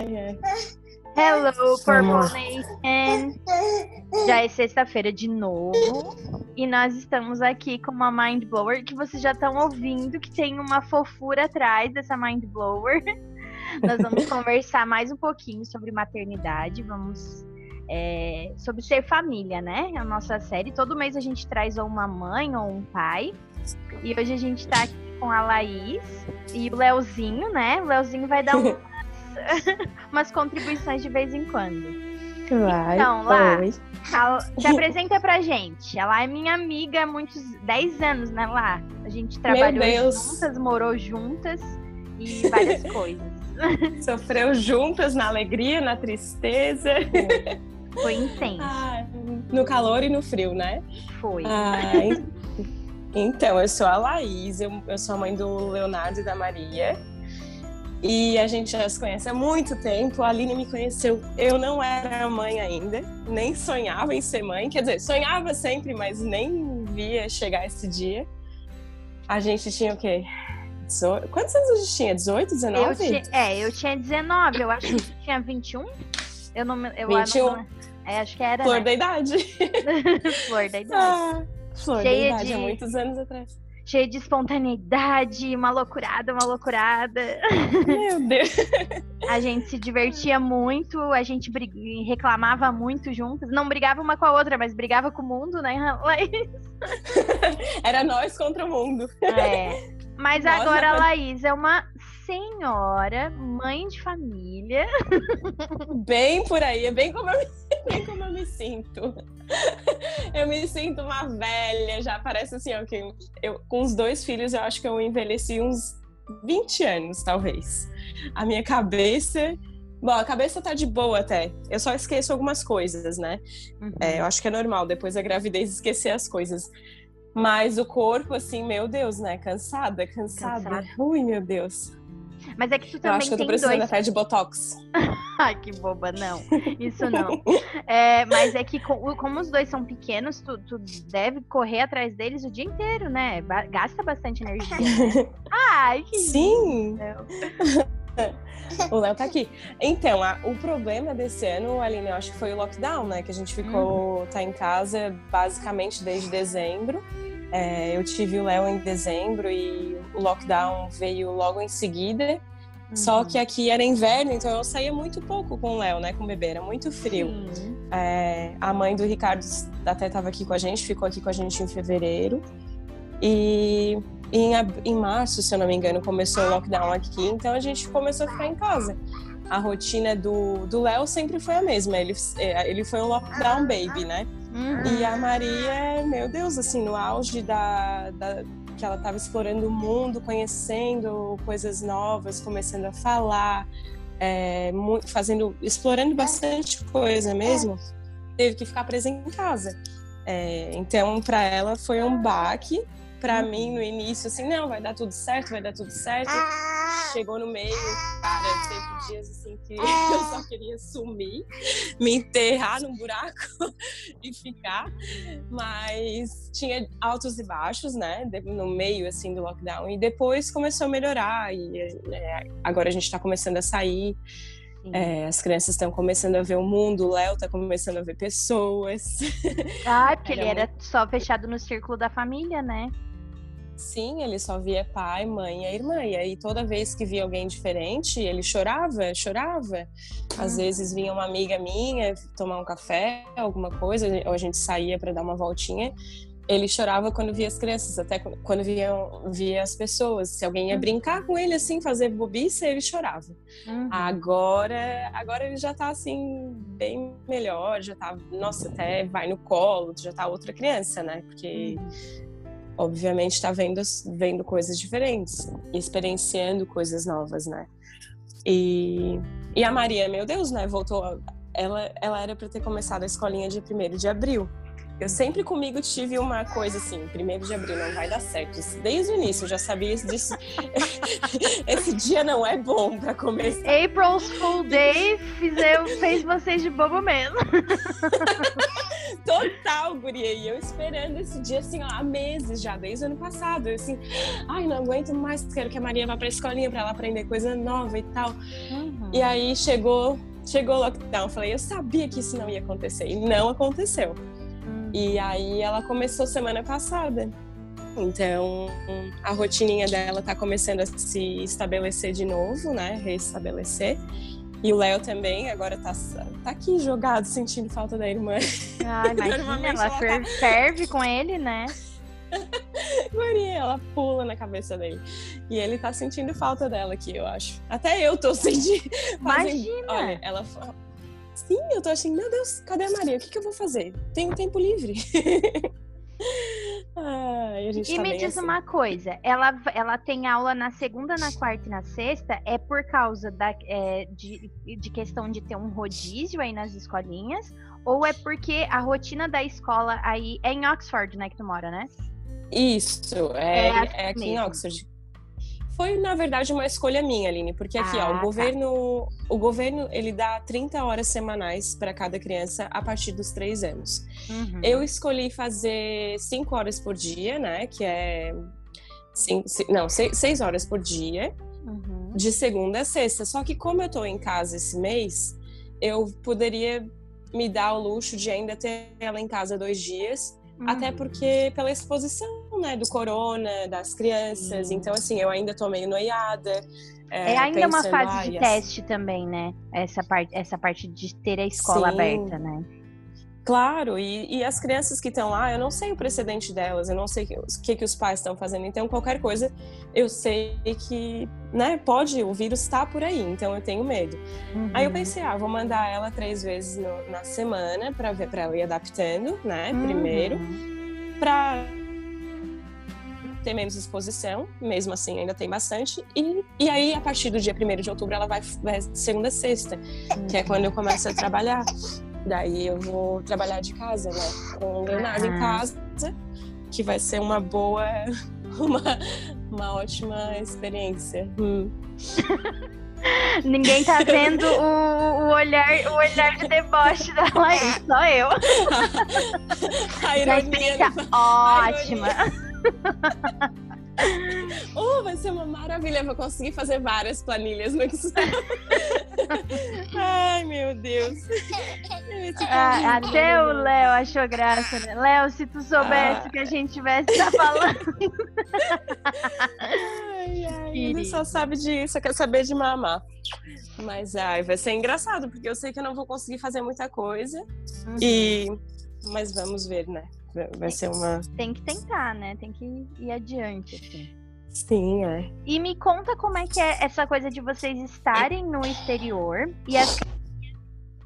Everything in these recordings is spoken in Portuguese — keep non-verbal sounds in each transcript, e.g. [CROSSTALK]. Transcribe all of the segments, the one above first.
Ai. Hello, Purple. Nation! Já é sexta-feira de novo e nós estamos aqui com uma Mind Blower que vocês já estão ouvindo que tem uma fofura atrás dessa Mind Blower. Nós vamos [LAUGHS] conversar mais um pouquinho sobre maternidade, vamos é, sobre ser família, né? A nossa série. Todo mês a gente traz ou uma mãe ou um pai. E hoje a gente tá aqui com a Laís e o Leozinho, né? O Leozinho vai dar umas, [LAUGHS] [LAUGHS] umas contribuições de vez em quando. Vai. Então, lá. Oi. A- Se [LAUGHS] apresenta pra gente. Ela é minha amiga há muitos 10 anos, né, lá? A gente trabalhou juntas, morou juntas e várias [LAUGHS] coisas. Sofreu juntas na alegria, na tristeza. Foi intenso. Ai, no calor e no frio, né? Foi. Ai. Então, eu sou a Laís, eu, eu sou a mãe do Leonardo e da Maria. E a gente já se conhece há muito tempo. A Aline me conheceu. Eu não era mãe ainda, nem sonhava em ser mãe. Quer dizer, sonhava sempre, mas nem via chegar esse dia. A gente tinha o quê? 18 Quantos anos a gente tinha? 18, Eu 19? tinha, é, eu tinha 19, eu acho que tu tinha 21. Eu não me. Eu 21. Não, é, acho que era. Flor né? da idade. [LAUGHS] Flor da idade. Ah, flor Cheia da idade, de- há muitos anos atrás. Cheia de espontaneidade, uma loucurada, uma loucurada. Meu Deus. A gente se divertia muito, a gente reclamava muito juntas. Não brigava uma com a outra, mas brigava com o mundo, né? Laís? [LAUGHS] Era nós contra o mundo. É. Mas Nossa, agora a Laís é uma senhora, mãe de família. Bem por aí, é bem como eu me, bem como eu me sinto. [LAUGHS] Eu me sinto uma velha, já parece assim, ó, que eu, com os dois filhos eu acho que eu envelheci uns 20 anos, talvez. A minha cabeça. Bom, a cabeça tá de boa até. Eu só esqueço algumas coisas, né? É, eu acho que é normal, depois da gravidez, esquecer as coisas. Mas o corpo, assim, meu Deus, né? Cansada, cansada. Cansada. Ui, meu Deus. Mas é que tu Eu também acho que eu tô precisando dois. até de botox. [LAUGHS] Ai, que boba, não. Isso não. É, mas é que co- como os dois são pequenos, tu, tu deve correr atrás deles o dia inteiro, né? Gasta bastante energia. né? [LAUGHS] Ai, que Sim, [LAUGHS] o Léo tá aqui. Então, a- o problema desse ano, Aline, eu acho que foi o lockdown, né? Que a gente ficou, tá em casa basicamente desde dezembro. É, eu tive o Léo em dezembro e o lockdown veio logo em seguida. Só Uhum. que aqui era inverno, então eu saía muito pouco com o Léo, né? Com o bebê, era muito frio. Sim. É, a mãe do Ricardo até estava aqui com a gente, ficou aqui com a gente em fevereiro. E em, em março, se eu não me engano, começou o lockdown aqui, então a gente começou a ficar em casa. A rotina do do Léo sempre foi a mesma, ele, é, ele foi um lockdown baby, né? Uhum. E a Maria, meu Deus, assim, no auge da, da- que ela estava explorando o mundo, conhecendo coisas novas, começando a falar, é, fazendo, explorando bastante coisa mesmo, teve que ficar presa em casa. É, então, para ela foi um baque. Para mim, no início, assim, não, vai dar tudo certo, vai dar tudo certo. Chegou no meio, cara, teve dias assim que [LAUGHS] eu só queria sumir, me enterrar num buraco [LAUGHS] e ficar. Mas tinha altos e baixos, né? No meio, assim, do lockdown. E depois começou a melhorar. E é, agora a gente está começando a sair. É, as crianças estão começando a ver o mundo. O Léo está começando a ver pessoas. Ah, [LAUGHS] porque ele Era era só fechado no círculo da família, né? Sim, ele só via pai, mãe e a irmã. E aí, toda vez que via alguém diferente, ele chorava, chorava. Às Hum. vezes vinha uma amiga minha tomar um café, alguma coisa, ou a gente saía para dar uma voltinha. Ele chorava quando via as crianças, até qu- quando via, via as pessoas. Se alguém ia Hum. brincar com ele, assim, fazer bobiça, ele chorava. Uhum. Agora, agora ele já tá assim bem melhor, já tá, nossa, até vai no colo, já tá outra criança, né? Porque obviamente tá vendo vendo coisas diferentes, e experienciando coisas novas, né? E e a Maria, meu Deus, né, voltou, a- ela ela era para ter começado a escolinha dia 1 de abril. eu sempre comigo tive uma coisa assim, primeiro de abril não vai dar certo. Desde o início eu já sabia disso. [LAUGHS] Esse dia não é bom para começar. April's Full Day fez, fez vocês de bobo mesmo. [LAUGHS] Guria. E eu esperando esse dia assim, ó, há meses já, desde o ano passado. Eu assim, ai, não aguento mais, quero que a Maria vá pra escolinha para ela aprender coisa nova e tal. Uhum. E aí chegou, chegou o lockdown. Eu falei, eu sabia que isso não ia acontecer. E não aconteceu. E aí ela começou semana passada. Então, a rotininha dela tá começando a se estabelecer de novo, né? Restabelecer. E o Léo também agora tá, tá aqui jogado, sentindo falta da irmã. Ah, [LAUGHS] imagina, ela, ela tá... ferve com ele, né? [LAUGHS] Guria, ela pula na cabeça dele. E ele tá sentindo falta dela aqui, eu acho. Até eu tô [LAUGHS] sentindo. Imagina! Olha, ela Sim, eu tô assim, meu Deus, cadê a Maria? O que, que eu vou fazer? Tenho tempo livre. Ai, e tá me diz assim. uma coisa, ela, ela tem aula na segunda, na quarta e na sexta, é por causa da, é, de, de questão de ter um rodízio aí nas escolinhas, ou é porque a rotina da escola aí é em Oxford, né, que tu mora, né? Isso, é, é, é aqui mesmo. em Oxford foi, na verdade, uma escolha minha, Aline, porque aqui, ah, ó, o tá. governo, o governo, ele dá 30 horas semanais para cada criança a partir dos 3 anos. Uhum. Eu escolhi fazer 5 horas por dia, né, que é cinco, não, 6 horas por dia, uhum. de segunda a sexta. Só que como eu tô em casa esse mês, eu poderia me dar o luxo de ainda ter ela em casa dois dias Uhum. Até porque pela exposição, né, do corona, das crianças. Uhum. Então, assim, eu ainda tô meio noiada. É, é ainda uma fase de teste também, né? Essa parte, essa parte de ter a escola Sim. aberta, né? Claro, e, e, as crianças que estão lá, eu não sei o precedente delas, eu não sei o que, que, que os pais estão fazendo. Então, qualquer coisa, eu sei que, né, pode, o vírus está por aí, então eu tenho medo. Uhum. Aí eu pensei, ah, vou mandar ela três vezes no, na semana para ver, para ela ir adaptando, né, uhum. primeiro, para ter menos exposição, mesmo assim ainda tem bastante. E, e aí, a partir do dia 1 de outubro, ela vai, vai segunda a sexta, que é quando eu começo a trabalhar. Daí eu vou trabalhar de casa, né? Com o Leonardo em casa, que vai ser uma boa, [LAUGHS] uma, uma ótima experiência. Hum. Ninguém tá vendo o, o, olhar, o olhar de deboche da Laís, só eu. [LAUGHS] A ironia. Uma ótima. [LAUGHS] Oh, vai ser uma maravilha, vou conseguir fazer várias planilhas no Excel. [LAUGHS] Ai, meu Deus. Ah, até o Léo achou graça, né? Léo, se tu soubesse ah. que a gente tivesse tá falando. Ai, ai, ele só sabe disso, só quer saber de mamar. Mas ai, vai ser engraçado, porque eu sei que eu não vou conseguir fazer muita coisa. Uhum. E mas vamos ver, né? Vai ser uma. Tem que tentar, né? Tem que ir adiante, assim. Sim, é. E me conta como é que é essa coisa de vocês estarem no exterior e as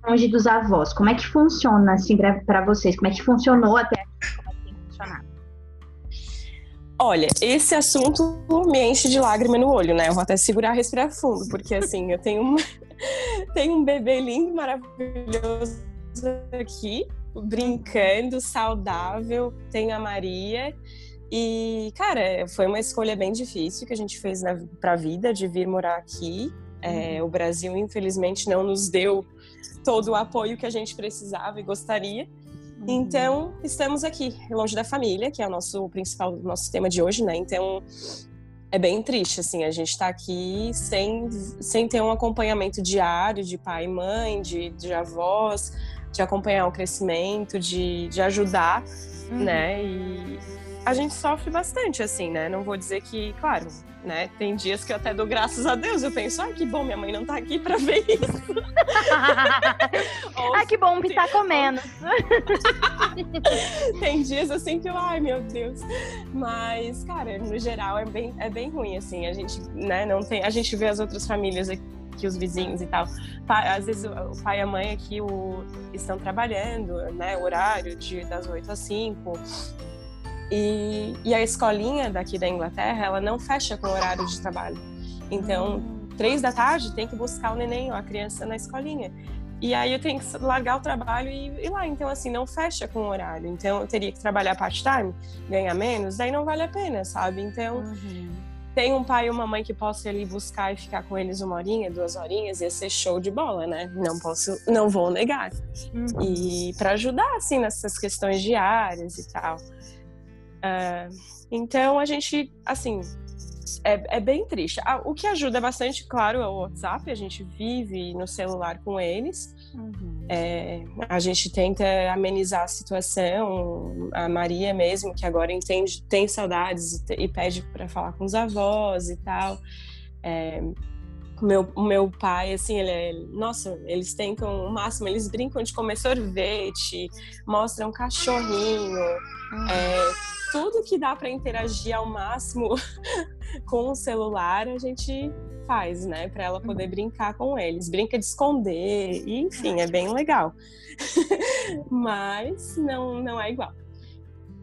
longe dos avós. Como é que funciona assim para vocês? Como é que funcionou até aqui? Como é que tem funcionado? Olha, esse assunto me enche de lágrima no olho, né? Eu vou até segurar, respirar fundo, porque assim, eu tenho, uma... [LAUGHS] tenho um bebê lindo, maravilhoso aqui, brincando, saudável. Tenho a Maria. E, cara, foi uma escolha bem difícil que a gente fez para a vida de vir morar aqui. É, uhum. o Brasil, infelizmente, não nos deu todo o apoio que a gente precisava e gostaria. Uhum. Então, estamos aqui, longe da família, que é o nosso principal, nosso tema de hoje, né? Então, é bem triste, assim, a gente está aqui sem, sem ter um acompanhamento diário de pai e mãe, de, de avós, de acompanhar o crescimento, de, de ajudar, uhum. né? E a gente sofre bastante, assim, né? Não vou dizer que, claro, né? Tem dias que eu até dou graças a Deus. Eu penso, ah, que bom, minha mãe não tá aqui pra ver isso. [LAUGHS] ah, que bom, pitaco menos. [LAUGHS] Tem dias assim que eu, ai, meu Deus. Mas, cara, no geral é bem, é bem ruim, assim. A gente, né, não tem. A gente vê as outras famílias aqui que os vizinhos e tal. Às vezes o pai e a mãe aqui o, estão trabalhando, né? Horário de, das 8 às 5. E, e a escolinha daqui da Inglaterra, ela não fecha com o horário de trabalho. Então, hum. três da tarde tem que buscar o neném ou a criança na escolinha. E aí eu tenho que largar o trabalho e ir lá. Então, assim, não fecha com o horário. Então, eu teria que trabalhar part-time, ganhar menos, daí não vale a pena, sabe? Então, uhum. Tem um pai e uma mãe que posso ir ali buscar e ficar com eles uma horinha, duas horinhas, ia ser show de bola, né? Não posso, não vou negar. Uhum. E para ajudar, assim, nessas questões diárias e tal. Uh, então, a gente, assim, é, é bem triste. Ah, o que ajuda bastante, claro, é o WhatsApp. A gente vive no celular com eles. Uhum. É, a gente tenta amenizar a situação. A Maria mesmo, que agora entende, tem saudades e, e pede para falar com os avós e tal. É, meu, meu pai, assim, ele é, nossa, eles tentam o máximo, eles brincam de comer sorvete, mostram cachorrinho, uhum. é, tudo que dá para interagir ao máximo [LAUGHS] com o celular, a gente faz, né, para ela poder brincar com eles. Brinca de esconder, e, enfim, é bem legal. [LAUGHS] mas não não é igual.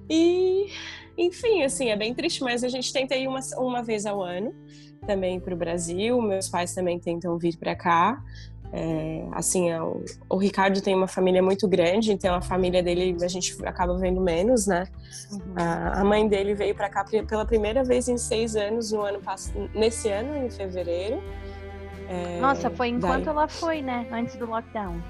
E, enfim, assim, é bem triste, mas a gente tenta ir uma, uma vez ao ano também para o Brasil. Meus pais também tentam vir para cá. É, assim, é, o, o, Ricardo tem uma família muito grande, então a família dele a gente acaba vendo menos, né? Uhum. A, a, mãe dele veio para cá pela primeira vez em seis anos, no ano nesse ano, em fevereiro. É, Nossa, foi enquanto daí... ela foi, né? Antes do lockdown.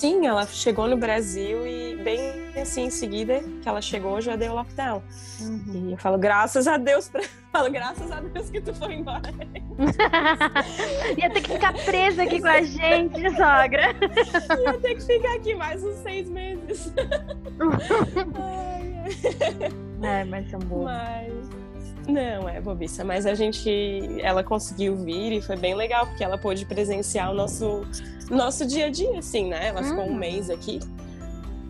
Sim, ela chegou no Brasil e bem assim em seguida que ela chegou já deu lockdown. Uhum. E eu falo graças a Deus, pra... [LAUGHS] falo graças a Deus que tu foi embora. [LAUGHS] Ia ter que ficar presa aqui com a gente, sogra. [LAUGHS] Ia ter que ficar aqui mais uns seis meses. Ai, é, mas são boas. Mas... Não, é bobiça, mas a gente, ela conseguiu vir e foi bem legal, porque ela pôde presenciar o nosso, nosso dia a dia, assim, né? Ela ficou um hum. mês aqui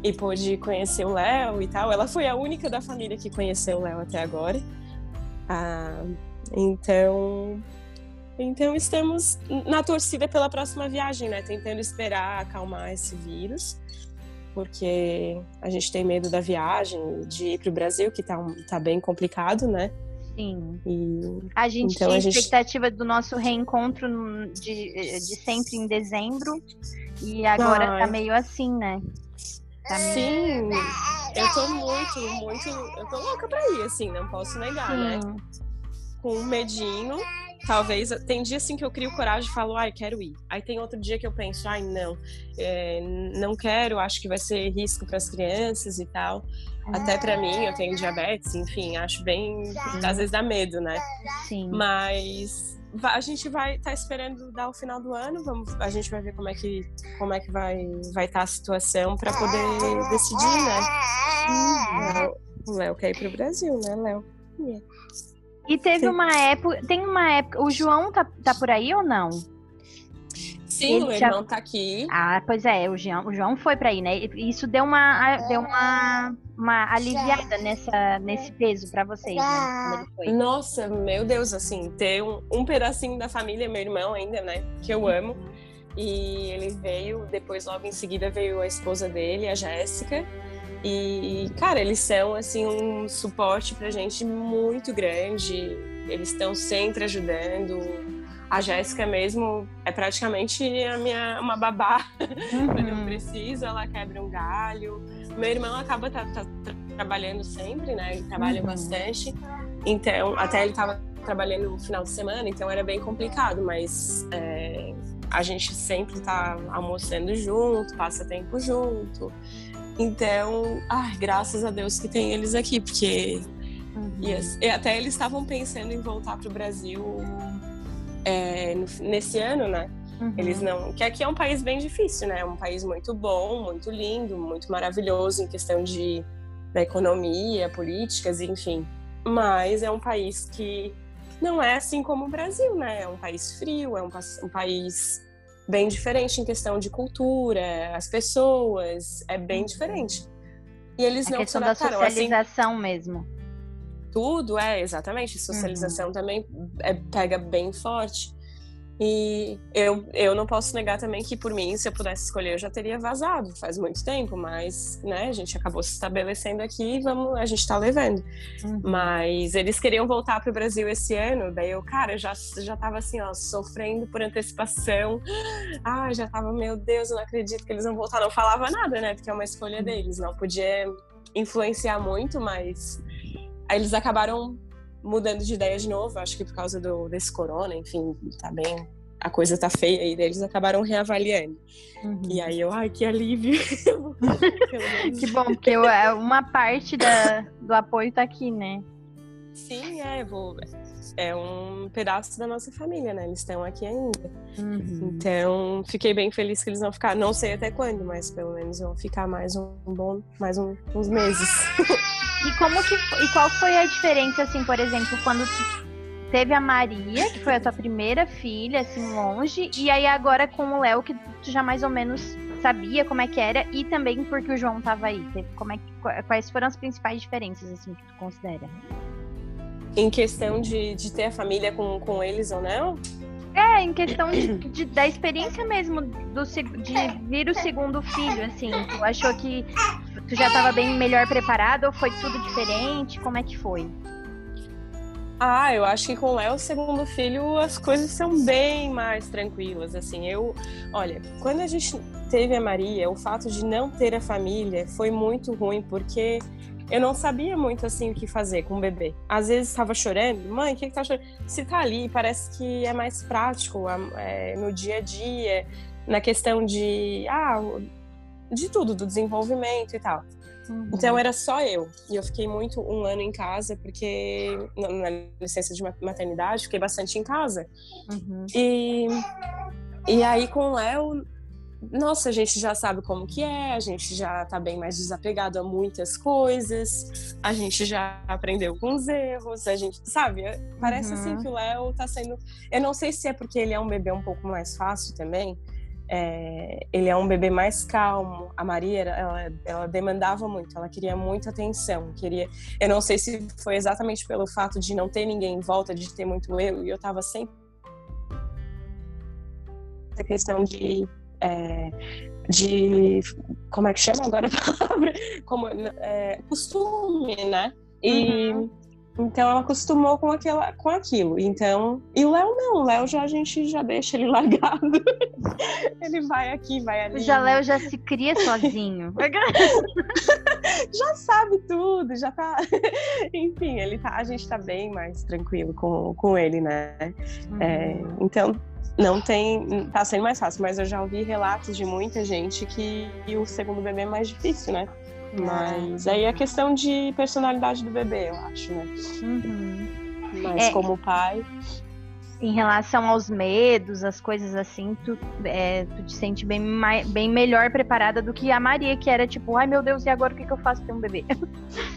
e pôde conhecer o Léo e tal. Ela foi a única da família que conheceu o Léo até agora. Ah, então, então estamos na torcida pela próxima viagem, né? Tentando esperar acalmar esse vírus, porque a gente tem medo da viagem, de ir para o Brasil, que tá, tá bem complicado, né? Sim. E, a gente então, tinha a gente... expectativa do nosso reencontro de, de sempre em dezembro. E agora Ai. tá meio assim, né? Tá Sim, meio... eu tô muito, muito. Eu tô louca pra ir, assim, não posso negar, né? Sim. né? Com um medinho, talvez. Tem dia assim que eu crio coragem e falo, ai, quero ir. Aí tem outro dia que eu penso, ai, não, é, não quero, acho que vai ser risco para as crianças e tal. Até para mim, eu tenho diabetes, enfim, acho bem. Às vezes dá medo, né? Sim. Mas a gente vai estar tá esperando dar o final do ano, vamos, a gente vai ver como é que, como é que vai vai estar tá a situação para poder decidir, né? Hum, o Léo quer ir pro Brasil, né, Léo? Yeah. E teve Sim. uma época, tem uma época, o João tá, tá por aí ou não? Sim, ele o já... irmão tá aqui. Ah, pois é, o João, o João foi para aí, né? Isso deu uma, deu uma, uma aliviada nessa, nesse peso para vocês, né? Nossa, meu Deus, assim, ter um, um pedacinho da família, meu irmão ainda, né? Que eu amo. E ele veio, depois logo em seguida veio a esposa dele, a Jéssica. E, cara, eles são, assim, um suporte pra gente muito grande. Eles estão sempre ajudando a Jéssica mesmo é praticamente a minha uma babá. [LAUGHS] Uhum. Quando eu preciso, ela quebra um galho. Meu irmão acaba tá, tá, trabalhando sempre, né? Ele trabalha uhum. bastante. Então, até ele estava trabalhando no final de semana, então era bem complicado, mas é, a gente sempre está almoçando junto, passa tempo junto. Então, ai, graças a Deus que tem eles aqui, porque uhum. e, até eles estavam pensando em voltar para o Brasil é, nesse ano, né? Uhum. Eles não. Que aqui é um país bem difícil, né? É um país muito bom, muito lindo, muito maravilhoso em questão de da economia, políticas, enfim. Mas é um país que não é assim como o Brasil, né? É um país frio, é um, um país bem diferente em questão de cultura, as pessoas, é bem uhum. diferente. E eles a não questão da assim socialização assim, mesmo. Tudo, é, exatamente. Socialização uhum. também é, pega bem forte. E eu, eu não posso negar também que, por mim, se eu pudesse escolher, eu já teria vazado faz muito tempo, mas né, a gente acabou se estabelecendo aqui e vamos, a gente tá levando. Uhum. Mas eles queriam voltar pro Brasil esse ano, daí eu, cara, já, já tava assim, ó, sofrendo por antecipação. Ah, já tava, meu Deus, eu não acredito que eles vão voltar. Não falava nada, né? Porque é uma escolha uhum. deles, não podia influenciar muito, mas aí eles acabaram mudando de ideia de novo, acho que por causa do, desse corona, enfim, tá bem. A coisa tá feia e eles acabaram reavaliando. Uhum. E aí eu, ai, que alívio. [LAUGHS] que bom, porque eu, é, uma parte da, do apoio tá aqui, né? Sim, é, vou, é um pedaço da nossa família, né? Eles estão aqui ainda. Uhum. Então, fiquei bem feliz que eles vão ficar, não sei até quando, mas pelo menos vão ficar mais um bom, mais um, uns meses. [LAUGHS] E como que e qual foi a diferença assim, por exemplo, quando teve a Maria, que foi a tua primeira filha, assim, longe, e aí agora com o Léo, que tu já mais ou menos sabia como é que era, e também porque o João tava aí. Como é que, quais foram as principais diferenças, assim, que tu considera? Em questão de, de ter a família com, com eles ou não? É, em questão de, de, da experiência mesmo do, de vir o segundo filho, assim. Tu achou que tu já estava bem melhor preparado ou foi tudo diferente? Como é que foi? Ah, eu acho que com o Léo, segundo filho, as coisas são bem mais tranquilas. Assim, eu, olha, quando a gente teve a Maria, o fato de não ter a família foi muito ruim, porque eu não sabia muito assim o que fazer com o bebê. Às vezes estava chorando, mãe, o que, que tá chorando? Se tá ali, parece que é mais prático é, no dia a dia, na questão de, ah, de tudo, do desenvolvimento e tal. Uhum. Então era só eu. E eu fiquei muito um ano em casa, porque na licença de maternidade, fiquei bastante em casa. Uhum. E, e aí com o Léo nossa, a gente já sabe como que é, a gente já tá bem mais desapegado a muitas coisas, a gente já aprendeu com os erros, a gente, sabe? Parece assim uhum. assim que o Léo tá sendo. Eu não sei se é porque ele é um bebê um pouco mais fácil também. É... ele é um bebê mais calmo. A Maria, ela, ela demandava muito, ela queria muita atenção, queria. Eu não sei se foi exatamente pelo fato de não ter ninguém em volta, de ter muito eu, e eu tava sempre essa questão de é, de como é que chama agora a palavra? [LAUGHS] Como, é, costume, né? E uhum. Então ela acostumou com, aquela, com aquilo. Então, e o Léo não, o Léo já a gente já deixa ele [LAUGHS] largado. ele vai aqui, vai ali. Já Léo já se cria sozinho. [LAUGHS] já sabe tudo, já tá. [LAUGHS] Enfim, ele tá, a gente tá bem mais tranquilo com, com ele, né? Uhum. É, então não tem. tá sendo mais fácil, mas eu já ouvi relatos de muita gente que o segundo bebê é mais difícil, né? Mas aí é questão de personalidade do bebê, eu acho, né? Uhum. Mas é, como pai em relação aos medos, as coisas assim, tu, é, tu te sente bem, mais, bem melhor preparada do que a Maria, que era tipo, ai meu Deus, e agora o que, que eu faço ter um bebê? [LAUGHS]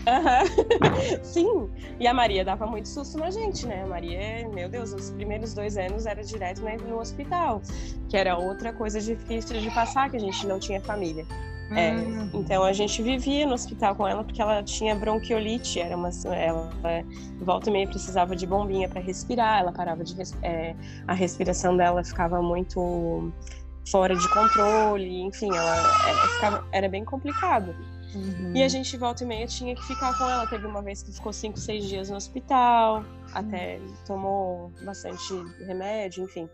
Uhum. [LAUGHS] Sim, e a Maria dava muito susto na gente, né? A Maria, meu Deus, os primeiros dois anos era direto no hospital, que era outra coisa difícil de passar, que a gente não tinha família. É, hum. então a gente vivia no hospital com ela porque ela tinha bronquiolite, era uma, ela volta e meia precisava de bombinha para respirar, ela parava de é, a respiração dela ficava muito fora de controle, enfim, ela ficava, era bem complicado. Uhum. E a gente volta e meia tinha que ficar com ela. Teve uma vez que ficou cinco, seis dias no hospital, uhum. até tomou bastante remédio, enfim.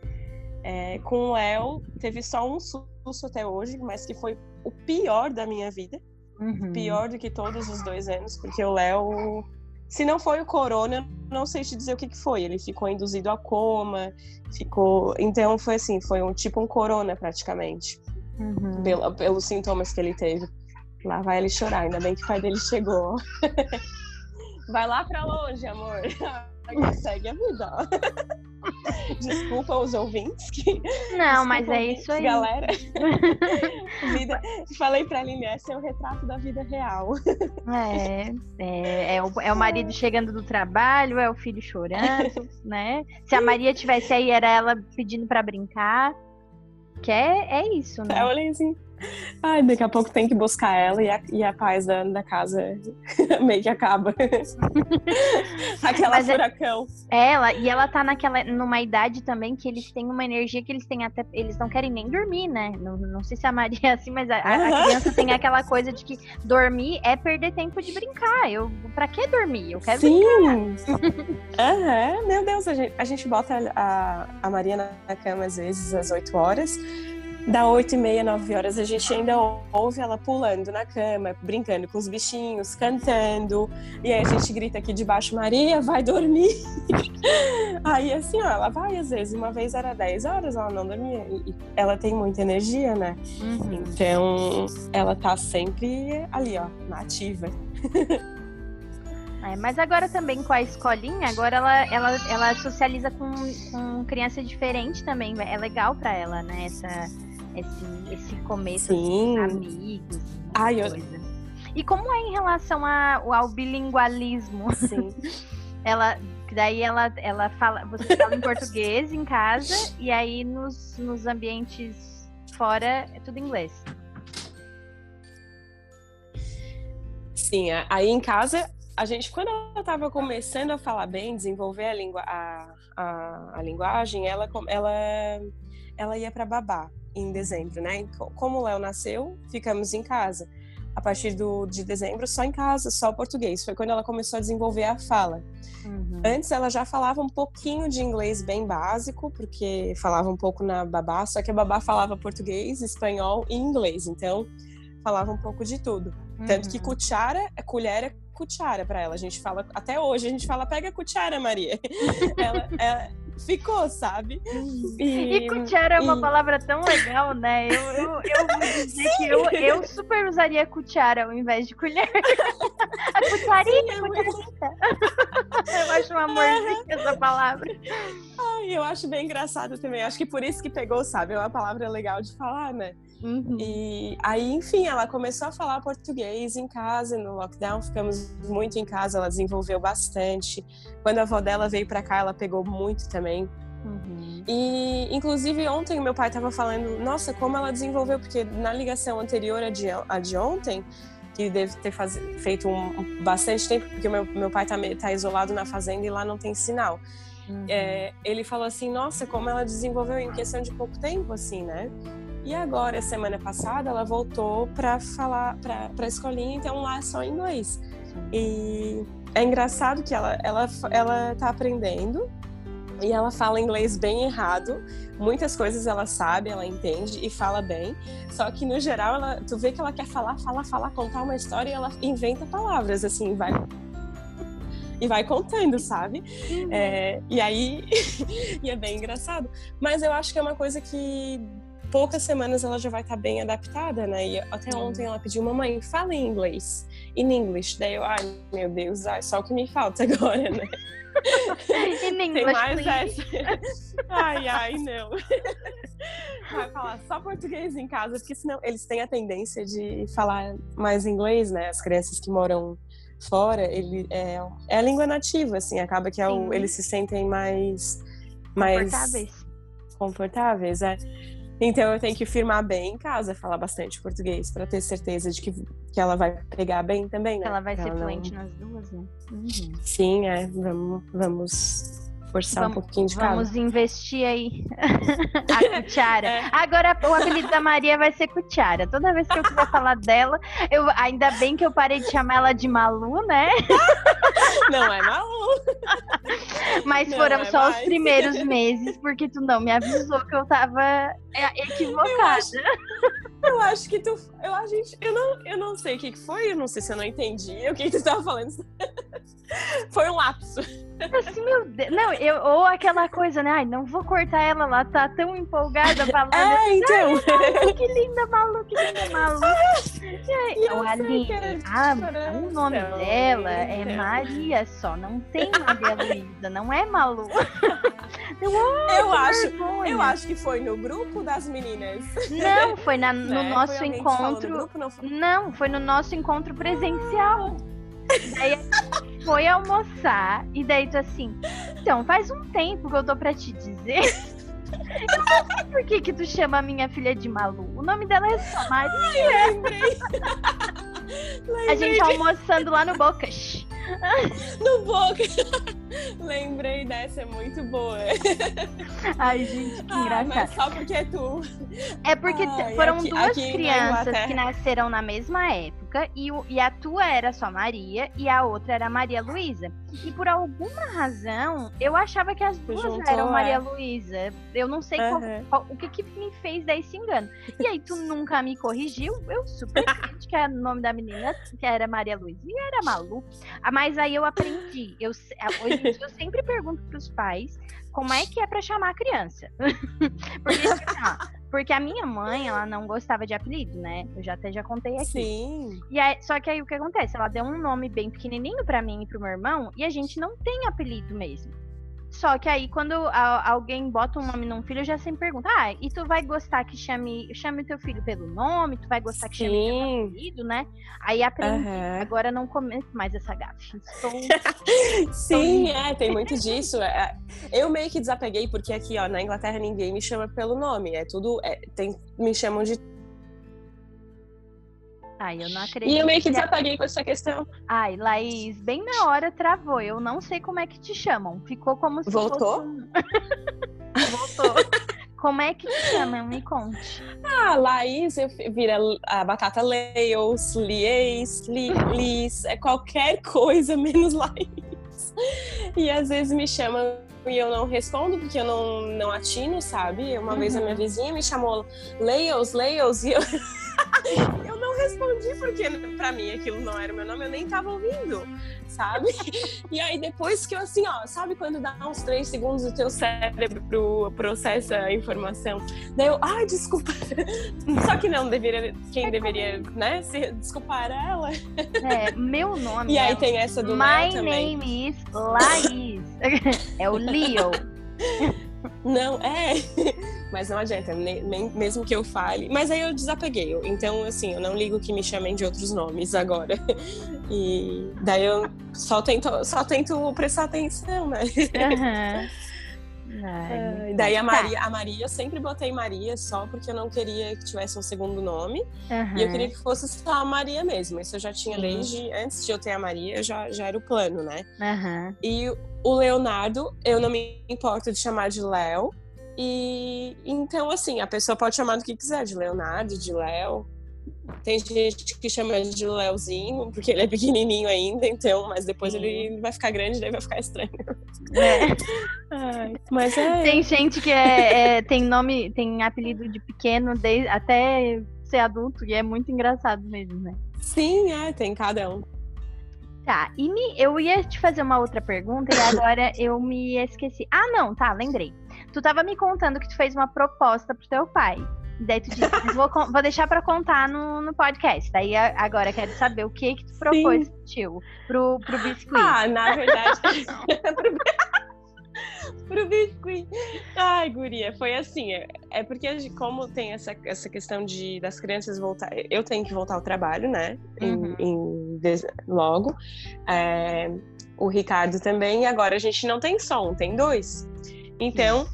É, com o El, teve só um susto até hoje, mas que foi o pior da minha vida. Uhum. Pior do que todos os dois anos, porque o Léo, se não foi o corona, não sei te dizer o que, que foi. Ele ficou induzido a coma, ficou. Então foi assim, foi um tipo um corona praticamente. Uhum. Pelo, pelos sintomas que ele teve. Lá vai ele chorar, ainda bem que o pai dele chegou. [LAUGHS] vai lá pra longe, amor. [LAUGHS] segue a vida. [LAUGHS] Desculpa os ouvintes que. Não, mas é isso aí. Galera. [LAUGHS] vida... Falei pra Aline, esse é o retrato da vida real. É, é, é, o, é o marido chegando do trabalho, é o filho chorando, [LAUGHS] né? Se a Maria tivesse aí, era ela pedindo pra brincar. Que é, é isso, né? É, olha assim. Ai, daqui a pouco tem que buscar ela e a, e a paz da, da casa [LAUGHS] meio que acaba. [LAUGHS] Aquela Mas é furacão. É, ela, e ela tá naquela, numa idade também que eles têm uma energia que eles têm até. Eles não querem nem dormir, né? Não, não sei se a Maria é assim, mas a, a criança tem aquela coisa de que dormir é perder tempo de brincar. Eu, pra que dormir? Eu quero Sim. brincar. [LAUGHS] Uhum. Meu Deus, a gente, a gente bota a, a Maria na cama às vezes às 8 horas da 8 e meia, 9 horas, a gente ainda ouve ela pulando na cama, brincando com os bichinhos, cantando. E aí a gente grita aqui debaixo, Maria, vai dormir. [LAUGHS] aí assim, ó, ela vai às vezes. Uma vez era 10 horas, ela não dormia. E ela tem muita energia, né? Uhum. Então, ela tá sempre ali, ó, na ativa. É, mas agora também com a escolinha, agora ela, ela, ela socializa com, com criança diferente também. É legal para ela, né? Essa, esse, esse começo Sim. de amigos. Ai, eu... E como é em relação a, ao bilingualismo? Sim. [LAUGHS] ela, daí ela, ela fala, você fala em português em casa e aí nos, nos ambientes fora é tudo inglês. Sim, aí em casa a gente, quando ela estava começando a falar bem, desenvolver a, língua, a, a, a linguagem, ela, ela, ela ia para babá em dezembro, né? Como o Léo nasceu, ficamos em casa. A partir do, de dezembro, só em casa, só português. Foi quando ela começou a desenvolver a fala. Uhum. Antes, ela já falava um pouquinho de inglês bem básico, porque falava um pouco na babá, só que a babá falava português, espanhol e inglês. Então, falava um pouco de tudo. Uhum. Tanto que uhum. cuchara, colher é cuchara para ela. A gente fala, até hoje, a gente fala, pega a cuchara, Maria. [LAUGHS] ela, ela, ficou, sabe? E, e cuchara é uma e... palavra tão legal, né? Eu, eu, eu vou dizer Sim. que eu, eu super usaria cuchara ao invés de colher. [LAUGHS] a cucharita, Sim, cucharita. eu acho um amorzinho essa palavra. Ai, eu acho bem engraçado também. Acho que por isso que pegou, sabe? É uma palavra legal de falar, né? Uhum. E aí, enfim, ela começou a falar português em casa, no lockdown, ficamos muito em casa, ela desenvolveu bastante. Quando a avó dela veio para cá, ela pegou muito também. Uhum. E, inclusive, ontem meu pai estava falando, nossa, como ela desenvolveu, porque na ligação anterior à de, à de ontem, que deve ter faz... feito um, bastante tempo, porque meu, meu pai está tá isolado na fazenda e lá não tem sinal. Uhum. É, ele falou assim, nossa, como ela desenvolveu em questão de pouco tempo, assim, né? E agora, semana passada, ela voltou para falar para a escolinha, então lá é só inglês. E é engraçado que ela ela ela tá aprendendo e ela fala inglês bem errado. Muitas coisas ela sabe, ela entende e fala bem. Só que no geral, ela, tu vê que ela quer falar, falar, falar, contar uma história e ela inventa palavras assim, vai e vai contando, sabe? Uhum. É, e aí [LAUGHS] e é bem engraçado. Mas eu acho que é uma coisa que poucas semanas ela já vai estar tá bem adaptada, né? E até ontem ela pediu, mamãe, fala em inglês, in English. Daí eu, ai, meu Deus, ai, só o que me falta [LAUGHS] agora, né? in English, Tem mais essa. ai, ai, não. [LAUGHS] Vai falar só português em casa, porque senão eles têm a tendência de falar mais inglês, né? As crianças que moram fora, ele é, é a língua nativa, assim, acaba que é o, eles se sentem mais mais confortáveis. Confortáveis, é. Então eu tenho que firmar bem em casa, falar bastante português para ter certeza de que, que ela vai pegar bem também, né? Ela vai ser fluente não... nas duas, né? Uhum. Sim, é. Vamos, vamos forçar vamos, um pouquinho de cada. Vamos investir aí [LAUGHS] a cuchara. É. Agora o apelido da Maria vai ser cuchara. Toda vez que eu quiser falar dela, eu ainda bem que eu parei de chamar ela de Malu, né? [LAUGHS] Não é Malu. Mas não foram é só mais. os primeiros meses, porque tu não me avisou que eu tava é, equivocada. Eu acho, eu acho que tu. Eu, a gente, eu, não, eu não sei o que foi, eu não sei se eu não entendi o que tu tava falando. [LAUGHS] Foi um lapso. Assim, meu Deus. Não, eu, ou aquela coisa, né? Ai, não vou cortar ela, ela tá tão empolgada [LAUGHS] falando. É, então. Ai, que linda, Malu, que linda, Malu. Aí, o Aline, ah, o nome então, dela é então. Maria só, não tem Maria Luísa, não é Malu. [LAUGHS] Eu, eu acho, eu acho que foi no grupo das meninas. Não, foi na, [LAUGHS] no né? nosso encontro. No grupo, não, foi... não, foi no nosso encontro presencial. Daí foi almoçar e daí tu assim, então faz um tempo que eu tô pra te dizer [LAUGHS] Eu não sei por que, que tu chama a minha filha de Malu. O nome dela é só Maria. Ai, eu lembrei. a gente almoçando lá no Bocas. no Boca. [LAUGHS] Lembrei dessa, é muito boa. [LAUGHS] Ai, gente, que ah, engraçado. Mas só porque é tu. É porque Ai, foram aqui- duas aqui crianças que nasceram na mesma época e, o- e a tua era só Maria e a outra era Maria Luísa. E por alguma razão, eu achava que as duas juntou, eram Maria é. Luísa. Eu não sei qual- Aham. qual- o que, que me fez dar esse engano. E aí tu nunca me corrigiu, eu super [LAUGHS] que era o nome da menina, que era Maria Luísa e era Malu. Ah, Mas aí eu aprendi. Eu, ah, hoje [LAUGHS] eu sempre pergunto pros pais como é que é pra chamar a criança. [LAUGHS] Porque, assim, porque a minha mãe, ela não gostava de apelido, né? Eu já até já contei aqui. Sim. E aí, só que aí o que acontece? Ela deu um nome bem pequenininho pra mim e pro meu irmão e a gente não tem apelido mesmo. Só que aí quando a- alguém bota um nome num filho, eu já sempre pergunto: "Ah, e tu vai gostar que chame, chame o teu filho pelo nome? Tu vai gostar que chame pelo Sim. apelido, né?" Aí aprendi. Aham. Agora não começo mais essa gafe. Estou [LAUGHS] Sim, é, tem muito [LAUGHS] disso. É, eu meio que desapeguei, porque aqui, ó, na Inglaterra ninguém me chama pelo nome. É tudo. é, tem, me chamam de. Ai, eu não acredito. E eu meio que desapeguei com essa questão. Ai, Laís, bem na hora travou. Eu não sei como é que te chamam. Ficou como se Voltou? fosse [LAUGHS] Voltou. Como é que te chamam? Me conte. Ah, Laís eu vira a batata Leos, Lies, Li, Lis, é qualquer coisa menos Laís. E às vezes me chamam e eu não respondo porque eu não, não atino, sabe? Uma vez a minha vizinha me chamou Leos, Leos, e eu, [LAUGHS] eu não respondi porque pra mim aquilo não era o meu nome, eu nem tava ouvindo, sabe? E aí depois que eu assim, ó, sabe quando dá uns três segundos o teu cérebro processa a informação? Daí eu, ai, desculpa. [LAUGHS] Só que não, deveria, quem deveria, né, se desculpar ela. É, meu nome E é aí tem essa do My Léo também. name is Laís. É o Leo. [LAUGHS] Não, é. Mas não adianta, nem, mesmo que eu fale. Mas aí eu desapeguei. Então, assim, eu não ligo que me chamem de outros nomes agora. [LAUGHS] E daí eu só tento, só tento prestar atenção, né? Aham. Ai, E daí a tá. Maria, a Maria, eu sempre botei Maria só porque eu não queria que tivesse um segundo nome. Aham. E eu queria que fosse só a Maria mesmo. Isso eu já tinha Sim. desde antes de eu ter a Maria, já, já era o plano, né? Aham. E o Leonardo, eu não me importo de chamar de Léo. E então, assim, a pessoa pode chamar do que quiser, de Leonardo, de Léo. Tem gente que chama de Léozinho, porque ele é pequenininho ainda, então, mas depois Sim. ele vai ficar grande, daí vai ficar estranho. É. [LAUGHS] Ai, mas é. Tem gente que é, é- tem nome, tem apelido de pequeno desde, até ser adulto, e é muito engraçado mesmo, né? Sim, é, tem cada um. Tá, e me- eu ia te fazer uma outra pergunta e agora [LAUGHS] eu me esqueci. Ah, não, tá, lembrei. Tu tava me contando que tu fez uma proposta pro teu pai. Daí tu disse, vou, vou deixar pra contar no, no podcast. Daí agora quero saber o que que tu propôs pro tio, pro, pro biscuit. Ah, na [LAUGHS] verdade. [LAUGHS] pro... biscuit. Ai, guria, foi assim. É, é porque, como tem essa, essa questão de das crianças voltar. Eu tenho que voltar ao trabalho, né? Em, Uhum. em des- logo. É, o Ricardo também. E agora a gente não tem som, tem dois. Então,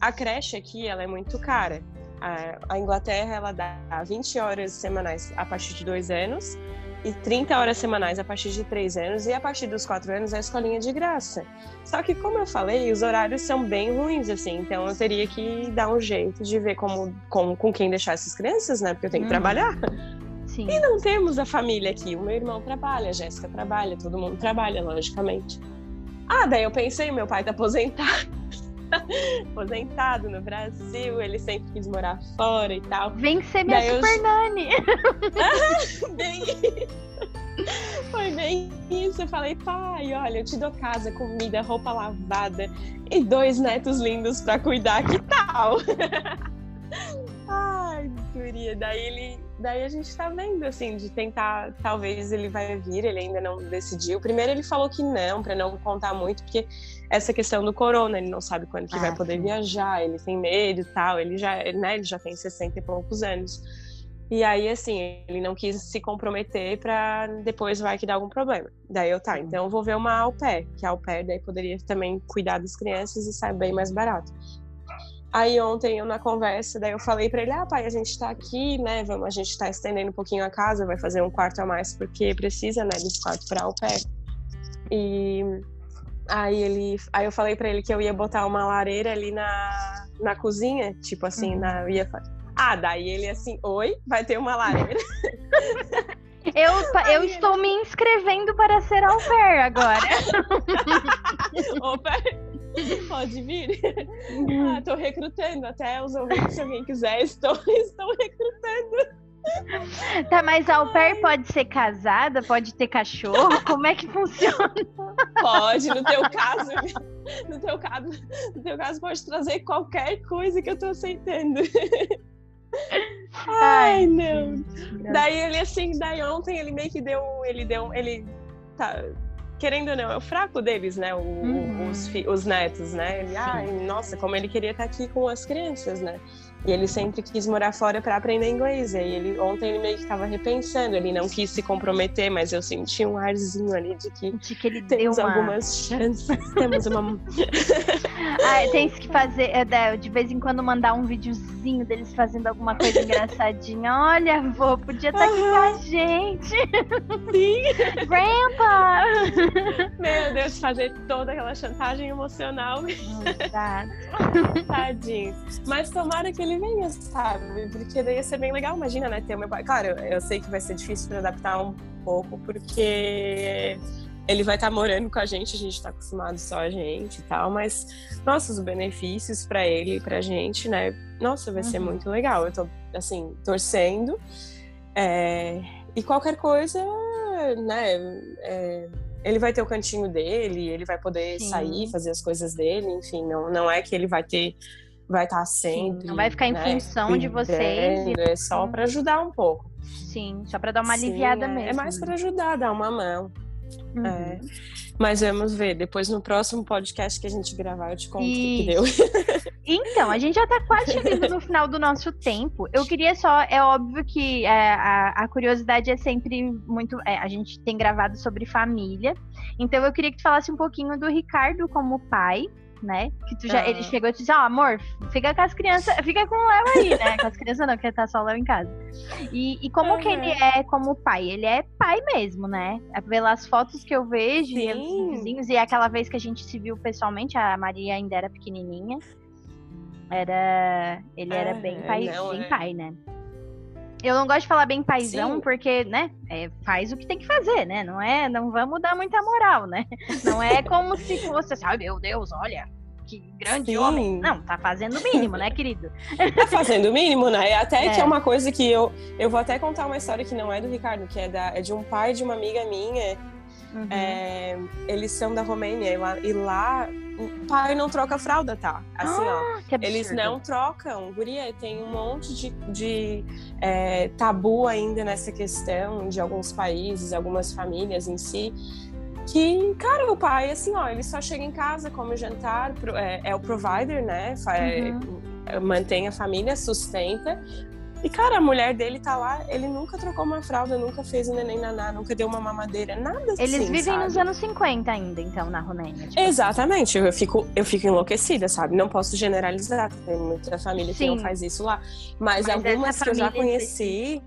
a creche aqui, ela é muito cara. A, Inglaterra, ela dá 20 horas semanais a partir de dois anos e 30 horas semanais a partir de 3 anos, e a partir dos 4 anos é a escolinha de graça. Só que, como eu falei, os horários são bem ruins, assim, então eu teria que dar um jeito de ver como, como com quem deixar essas crianças, né? Porque eu tenho que Uhum. trabalhar. Sim. E não temos a família aqui. O meu irmão trabalha, a Jéssica trabalha, todo mundo trabalha, logicamente. Ah, daí eu pensei, meu pai tá aposentado. [LAUGHS] aposentado no Brasil, ele sempre quis morar fora e tal. Vem ser minha Daí eu- super nani. [LAUGHS] bem Foi bem isso. Eu falei, pai, olha, eu te dou casa, comida, roupa lavada e dois netos lindos pra cuidar, que tal? [LAUGHS] Ai, guria, daí ele. Daí a gente tá vendo, assim, de tentar, talvez ele vai vir, ele ainda não decidiu. Primeiro ele falou que não, pra não contar muito, porque essa questão do corona, ele não sabe quando que Ah, vai poder sim. viajar, ele tem medo e tal, ele já, né, ele já tem 60 e poucos anos. E aí, assim, ele não quis se comprometer pra depois vai que dar algum problema. Daí eu, tá, então eu vou ver uma au pair, que a au pair daí poderia também cuidar das crianças e sai bem mais barato. Aí ontem eu na conversa, daí eu falei para ele, ah, pai, a gente tá aqui, né? Vamos, a gente tá estendendo um pouquinho a casa, vai fazer um quarto a mais porque precisa, né, desse quarto para o pé. E aí ele, aí eu falei para ele que eu ia botar uma lareira ali na, na cozinha, tipo assim, uhum. na ia Ah, daí ele assim, oi, vai ter uma lareira. [LAUGHS] Eu, eu estou me inscrevendo para ser au pair agora. [LAUGHS] au pair? Pode vir. Uhum. Ah, tô recrutando. Até os ouvintes, se alguém quiser, estou, [LAUGHS] estou recrutando. Tá, mas a au pair pode ser casada, pode ter cachorro? Como é que funciona? Pode, no teu caso, no teu caso, no teu caso pode trazer qualquer coisa que eu tô aceitando. Ai, não. Daí ele assim, daí ontem ele meio que deu, ele deu, ele tá querendo ou não, é o fraco deles, né? O, uhum. os, os, netos, né? Ele, ai, nossa, como ele queria estar aqui com as crianças, né? E ele sempre quis morar fora para aprender inglês. E aí ele, ontem ele meio que estava repensando, ele não quis se comprometer, mas eu senti um arzinho ali de que, de que ele temos uma... algumas chances. [LAUGHS] temos uma. [LAUGHS] ah, tem que fazer, é, de vez em quando mandar um videozinho deles fazendo alguma coisa [LAUGHS] engraçadinha. Olha, vô, podia estar tá aqui com a gente. Sim. Grandpa! Meu Deus, fazer toda aquela chantagem emocional. Exato. Tadinho. Mas tomara que ele ele venha, sabe? Porque daí ia ser bem legal, imagina, né? Ter o meu pai. Claro, eu sei que vai ser difícil para adaptar um pouco, porque ele vai estar tá morando com a gente, a gente está acostumado só a gente e tal, mas nossa, os benefícios para ele e pra gente, né? Nossa, vai uhum. ser muito legal. Eu tô, assim, torcendo. É... E qualquer coisa, né? É... Ele vai ter o cantinho dele, ele vai poder Sim. sair, fazer as coisas dele, enfim, não, não é que ele vai ter vai estar tá sempre. Sim, não vai ficar em né, função de vocês. E... É só para ajudar um pouco. Sim, só para dar uma Sim, aliviada é, mesmo. É mais para ajudar, dar uma mão. Uhum. É. Mas vamos ver, depois no próximo podcast que a gente gravar, eu te conto o que deu. [LAUGHS] Então, a gente já tá quase chegando no final do nosso tempo. Eu queria só, é óbvio que é, a, a, curiosidade é sempre muito. É, a gente tem gravado sobre família. Então eu queria que tu falasse um pouquinho do Ricardo como pai né? Que tu já, ele chegou e disse, ó, oh, amor, fica com as crianças, fica com o Léo aí, né? Com as crianças não, porque tá só o Léo em casa. E, e como uhum. que ele é como pai? Ele é pai mesmo, né? É pelas fotos que eu vejo, e os vizinhos, e aquela vez que a gente se viu pessoalmente, a Maria ainda era pequenininha. Era. Ele era bem é, pai, não, bem é. pai, né? Eu não gosto de falar bem paizão, Sim. porque, né, é, faz o que tem que fazer, né? Não é, não vamos dar muita moral, né? Não é como se fosse assim, ai meu Deus, olha, que grande Sim. homem. Não, tá fazendo o mínimo, né, querido? Tá fazendo o mínimo, né? Até é. que é uma coisa que eu. Eu vou até contar uma história que não é do Ricardo, que é, da, é de um pai de uma amiga minha. Uhum. É, eles são da Romênia e lá, o pai não troca fralda, tá? Assim, ah, ó. Eles não trocam. Guria, tem um monte de, de é, tabu ainda nessa questão de alguns países, algumas famílias em si. Que, cara, o pai, assim, ó, ele só chega em casa, come o jantar, é, é o provider, né? É, uhum. Mantém a família, sustenta, e, cara, a mulher dele tá lá, ele nunca trocou uma fralda, nunca fez um neném naná, nunca deu uma mamadeira, nada Eles assim. Eles vivem sabe? nos anos 50 ainda, então, na Romênia. Tipo. Exatamente, eu fico, eu fico enlouquecida, sabe? Não posso generalizar, tem muita família sim. que não faz isso lá. Mas, Mas algumas que eu já conheci,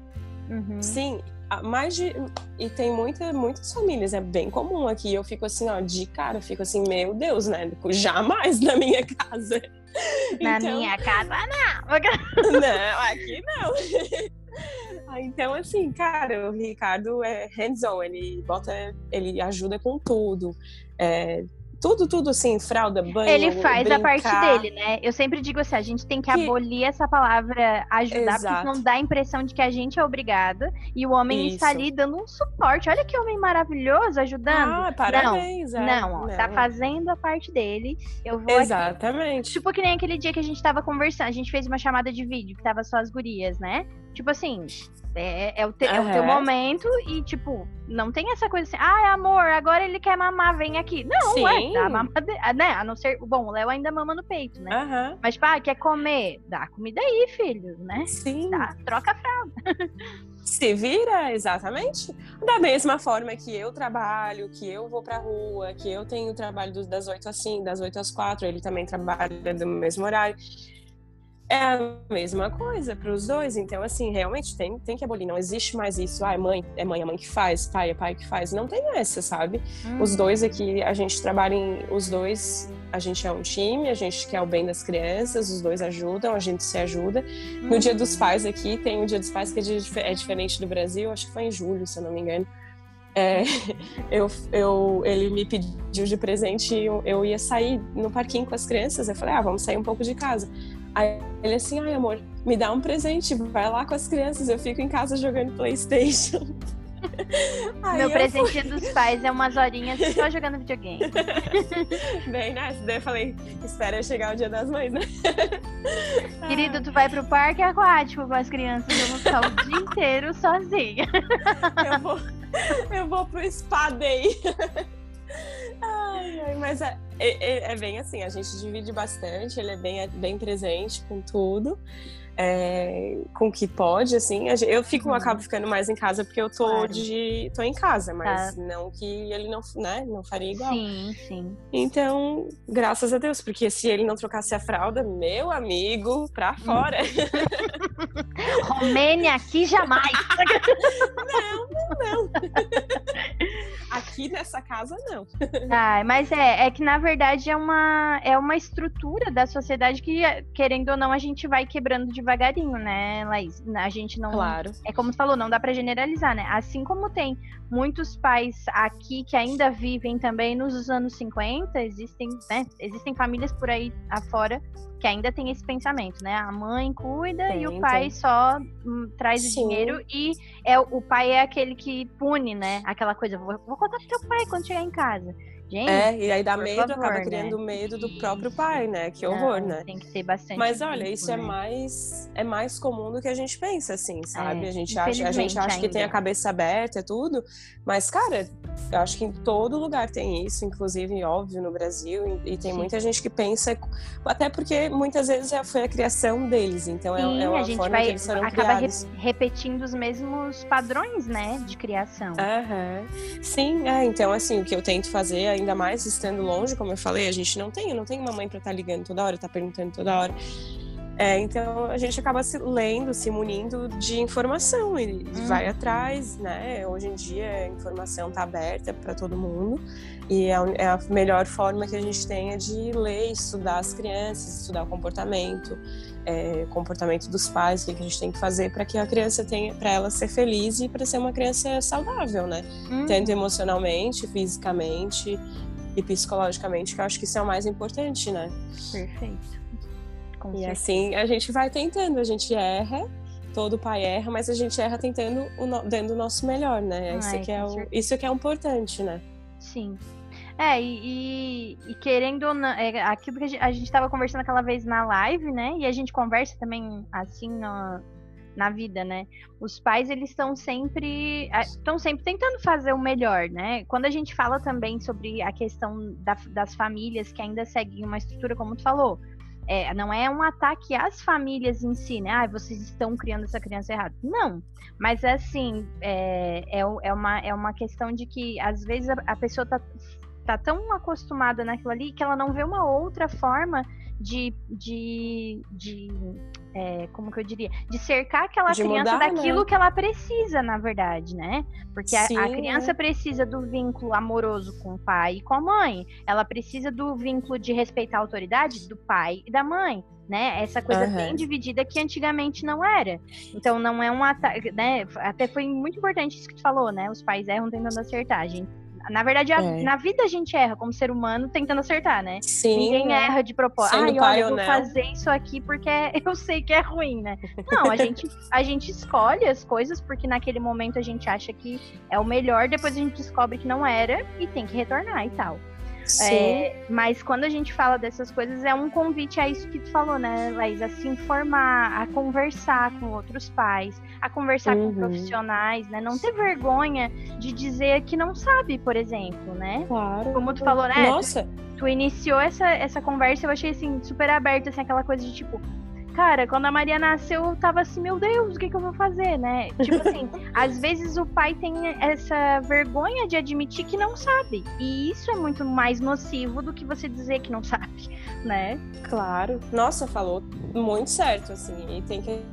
uhum. sim, mais de. E tem muita, muitas famílias, é bem comum aqui. Eu fico assim, ó, de cara, eu fico assim, meu Deus, né? Jamais na minha [LAUGHS] casa. Na então... minha casa, não. [LAUGHS] não, aqui não. Então, assim, cara, o Ricardo é hands-on, ele bota, ele ajuda com tudo. É, tudo, tudo assim, fralda, banho. Ele faz brincar. a parte dele, né? Eu sempre digo assim: a gente tem que, que... abolir essa palavra ajudar, Exato. porque não dá a impressão de que a gente é obrigada e o homem Isso. está ali dando um suporte. Olha que homem maravilhoso ajudando. Ah, parabéns. Não, é. não, ó, não, tá fazendo a parte dele. Eu vou. Exatamente. Aqui. Tipo que nem aquele dia que a gente tava conversando, a gente fez uma chamada de vídeo que tava só as gurias, né? Tipo assim, é, é, o te, uhum. é, o teu momento e, tipo, não tem essa coisa assim, ah, amor, agora ele quer mamar, vem aqui. Não, Sim. é, dá ah, né? A não ser, bom, o Léo ainda mama no peito, né? Uhum. Mas, tipo, ah, quer comer? Dá comida aí, filho, né? Sim. Dá, troca a fralda. Se vira, exatamente. Da mesma forma que eu trabalho, que eu vou pra rua, que eu tenho trabalho das 8 às 5, das 8 às 4, ele também trabalha do mesmo horário. É a mesma coisa para os dois. Então, assim, realmente tem, tem que abolir. Não existe mais isso. Ah, é mãe, é mãe, é mãe que faz, pai, é pai que faz. Não tem essa, sabe? Hum. Os dois aqui, a gente trabalha em. Os dois, a gente é um time, a gente quer o bem das crianças, os dois ajudam, a gente se ajuda. Hum. No Dia dos Pais aqui, tem o Dia dos Pais que é, é diferente do Brasil, acho que foi em julho, se eu não me engano. É, [LAUGHS] eu, eu, ele me pediu de presente, eu, eu ia sair no parquinho com as crianças. Eu falei, ah, vamos sair um pouco de casa. Aí ele assim, ai amor, me dá um presente, vai lá com as crianças, eu fico em casa jogando Playstation. [LAUGHS] Meu presente fui... dos pais é umas horinhas [LAUGHS] só jogando videogame. [LAUGHS] Bem, né? Daí eu falei, espera chegar o dia das mães, né? Querido, tu vai pro parque aquático com as crianças, eu vou ficar o dia inteiro sozinha. Eu vou, eu vou pro spa day. Ai, mas é, é, é, bem assim, a gente divide bastante, ele é bem, é bem presente com tudo é, com o que pode, assim. Eu fico, uhum. acabo ficando mais em casa porque eu tô claro. de. tô em casa, mas tá. não que ele não, né, não faria igual. Sim, sim. Então, graças a Deus, porque se ele não trocasse a fralda, meu amigo, pra hum. fora. [LAUGHS] Romênia aqui jamais. não, não, não. Aqui nessa casa, não. Ah, mas é, é que na verdade é uma, é uma estrutura da sociedade que, querendo ou não, a gente vai quebrando devagarinho, né, Laís? A gente não. Claro. É como você falou, não dá para generalizar, né? Assim como tem muitos pais aqui que ainda vivem também nos anos 50, existem, né? Existem famílias por aí afora que ainda tem esse pensamento, né? A mãe cuida tem, e o pai tem. só hum, traz Sim. o dinheiro e é o pai é aquele que pune, né? Aquela coisa, vou, vou contar pro teu pai quando chegar em casa. Gente, é, e aí dá medo, favor, acaba né? criando medo do próprio pai, né? Que horror, Não, né? Tem que ter bastante. Mas olha, isso é né? é mais é mais comum do que a gente pensa, assim, sabe? É, a gente acha, a gente acha que tem a cabeça aberta, é tudo, mas cara, eu acho que em todo lugar tem isso, inclusive óbvio no Brasil, e, tem Sim. muita gente que pensa, até porque muitas vezes já foi a criação deles, então é, Sim, é, é uma forma vai, que eles foram acaba criados. Re repetindo os mesmos padrões, né, de criação. Uhum. Sim, é, então assim, o que eu tento fazer ainda mais estando longe, como eu falei, a gente não tem, não tem uma mãe para estar tá ligando toda hora, estar tá perguntando toda hora. É, então a gente acaba se lendo, se munindo de informação e hum. vai atrás, né? Hoje em dia a informação está aberta para todo mundo e é, é a melhor forma que a gente tem é de ler, estudar as crianças, estudar o comportamento, é, comportamento dos pais, o que a gente tem que fazer para que a criança tenha, para ela ser feliz e para ser uma criança saudável, né? Hum. Tanto emocionalmente, fisicamente e psicologicamente, que eu acho que isso é o mais importante, né? Perfeito. Com e certeza. assim a gente vai tentando, a gente erra, todo pai erra, mas a gente erra tentando o no, dando o nosso melhor, né? Isso, que é o, isso que é importante, né? Sim. É, e, e, querendo é, aquilo que a gente estava conversando aquela vez na live, né? E a gente conversa também assim no, na vida, né? Os pais eles estão sempre estão sempre tentando fazer o melhor, né? Quando a gente fala também sobre a questão da, das famílias que ainda seguem uma estrutura como tu falou, é, não é um ataque às famílias em si, né? Ah, vocês estão criando essa criança errada. Não. Mas assim, é, é, é, uma, é uma questão de que às vezes a, a pessoa tá, tá tão acostumada naquilo ali que ela não vê uma outra forma de, de, de é, como que eu diria, de cercar aquela de criança mudar, daquilo né? que ela precisa, na verdade, né? Porque Sim, a, a, criança é. precisa do vínculo amoroso com o pai e com a mãe. Ela precisa do vínculo de respeitar a autoridade do pai e da mãe. Né? Essa coisa uhum. bem dividida que antigamente não era. Então não é um ataque, né? Até foi muito importante isso que tu falou, né? Os pais erram tentando acertar. Gente na verdade, a, é. na vida a gente erra como ser humano tentando acertar, né? Sim. Ninguém né? erra de propósito. Ah, olha, eu vou fazer isso aqui porque [LAUGHS] eu sei que é ruim, né? Não, a gente, a gente escolhe as coisas porque naquele momento a gente acha que é o melhor, depois a gente descobre que não era e tem que retornar e tal. É, mas quando a gente fala dessas coisas, é um convite a isso que tu falou, né, Laís? A se informar, a conversar com outros pais, a conversar uhum. com profissionais, né? Não ter vergonha de dizer que não sabe, por exemplo, né? Claro. Como tu falou, né? Nossa. Tu, tu iniciou essa, essa conversa, eu achei assim, super aberta, assim, aquela coisa de tipo, Cara, quando a Maria nasceu, eu tava assim, meu Deus, o que, que eu vou fazer, né? Tipo assim, [LAUGHS] às vezes o pai tem essa vergonha de admitir que não sabe. E isso é muito mais nocivo do que você dizer que não sabe. [LAUGHS] né? Claro. Nossa, falou muito certo, assim, e tem que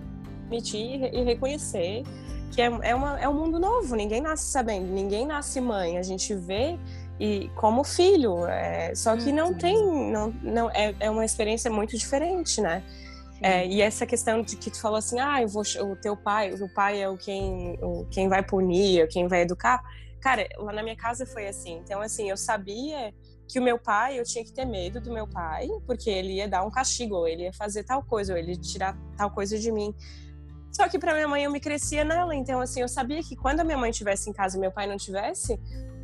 admitir e reconhecer que é, é, uma, é um mundo novo, ninguém nasce sabendo, ninguém nasce mãe, a gente vê e como filho, é, só que não uhum. tem, não, não é, é uma experiência muito diferente, né? É, e essa questão de que tu falou assim, ah, vou, o teu pai, o pai é o quem, o quem vai punir, quem vai educar. Cara, lá na minha casa foi assim. Então, assim, eu sabia que o meu pai, eu tinha que ter medo do meu pai, porque ele ia dar um castigo, ou ele ia fazer tal coisa, ou ele ia tirar tal coisa de mim. Só que para minha mãe eu me crescia nela, então assim, eu sabia que quando a minha mãe estivesse em casa e meu pai não tivesse,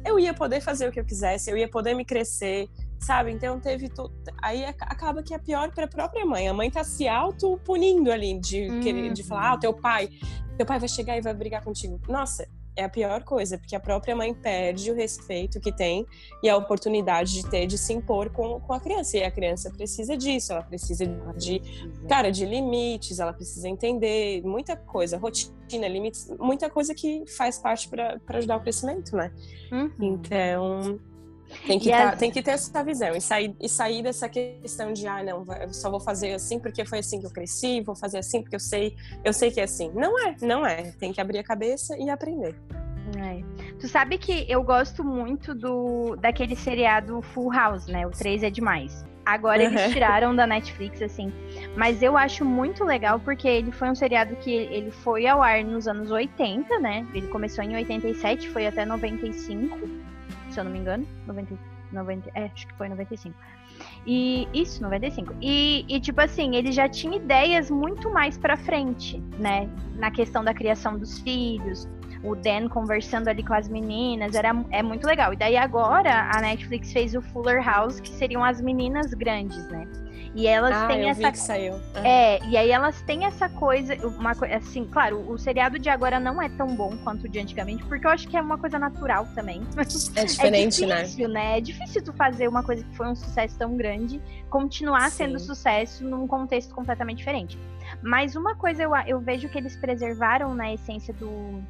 eu ia poder fazer o que eu quisesse, eu ia poder me crescer, sabe? Então teve tudo. Aí acaba que é pior para a própria mãe. A mãe tá se auto punindo ali de uhum. querer de falar, ah, teu pai, teu pai vai chegar e vai brigar contigo. Nossa, é a pior coisa, porque a própria mãe perde o respeito que tem e a oportunidade de ter de se impor com, com a criança. E a criança precisa disso, ela precisa de, cara, de limites, ela precisa entender muita coisa, rotina, limites, muita coisa que faz parte para ajudar o crescimento, né? Uhum. Então, tem que, tá, tem que ter essa visão e sair, e sair dessa questão de ah, não, eu só vou fazer assim porque foi assim que eu cresci, vou fazer assim porque eu sei, eu sei que é assim. Não é, não é. Tem que abrir a cabeça e aprender. É. Tu sabe que eu gosto muito do daquele seriado Full House, né? O 3 é demais. Agora uhum. eles tiraram da Netflix, assim. Mas eu acho muito legal porque ele foi um seriado que ele foi ao ar nos anos 80, né? Ele começou em 87, foi até 95 se eu não me engano. 90, 90, é, acho que foi 95. E isso, 95. E, e tipo assim, ele já tinha ideias muito mais pra frente, né? Na questão da criação dos filhos, o Dan conversando ali com as meninas, era, é muito legal. E daí agora a Netflix fez o Fuller House, que seriam as meninas grandes, né? E elas ah, têm eu essa. Vi que saiu. É, e aí elas têm essa coisa, uma coisa assim, claro, o seriado de agora não é tão bom quanto o de antigamente, porque eu acho que é uma coisa natural também. É [LAUGHS] diferente, é difícil, né? né? É difícil tu fazer uma coisa que foi um sucesso tão grande, continuar Sim. sendo sucesso num contexto completamente diferente. Mas uma coisa eu, eu vejo que eles preservaram na essência do,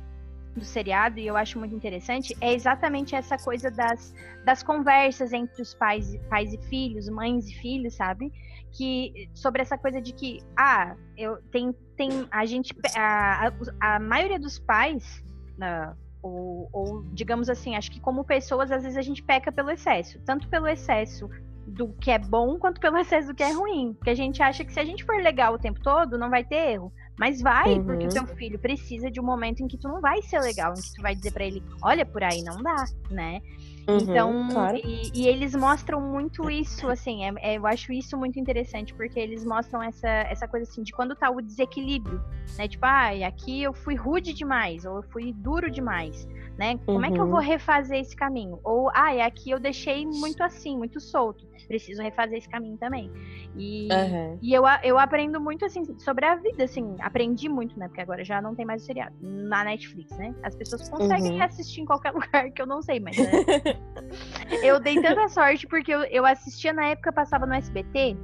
do seriado, e eu acho muito interessante, é exatamente essa coisa das, das conversas entre os pais, pais e filhos, mães e filhos, sabe? Que sobre essa coisa de que ah eu tem tem a gente a, a, a maioria dos pais uh, ou, ou, digamos assim acho que como pessoas às vezes a gente peca pelo excesso tanto pelo excesso do que é bom quanto pelo [LAUGHS] excesso do que é ruim porque a gente acha que se a gente for legal o tempo todo não vai ter erro mas vai, uhum. porque o teu filho precisa de um momento em que tu não vai ser legal, em que tu vai dizer para ele, olha, por aí não dá, né? Uhum, então, claro. e, e, eles mostram muito isso, assim, é, é, eu acho isso muito interessante, porque eles mostram essa, essa coisa assim, de quando tá o desequilíbrio, né? Tipo, ah, aqui eu fui rude demais, ou eu fui duro demais, né? Como uhum. é que eu vou uhum. refazer esse caminho? Ou, ah, aqui eu deixei muito assim, muito solto, preciso refazer esse caminho também. E, uhum. e eu, eu aprendo muito, assim, sobre a vida, assim, aprendi muito, né? Porque agora já não tem mais o seriado na Netflix, né? As pessoas conseguem uhum. assistir em qualquer [LAUGHS] lugar que eu não sei, mas. Né? [LAUGHS] eu dei tanta sorte porque eu, eu assistia na época, passava no SBT,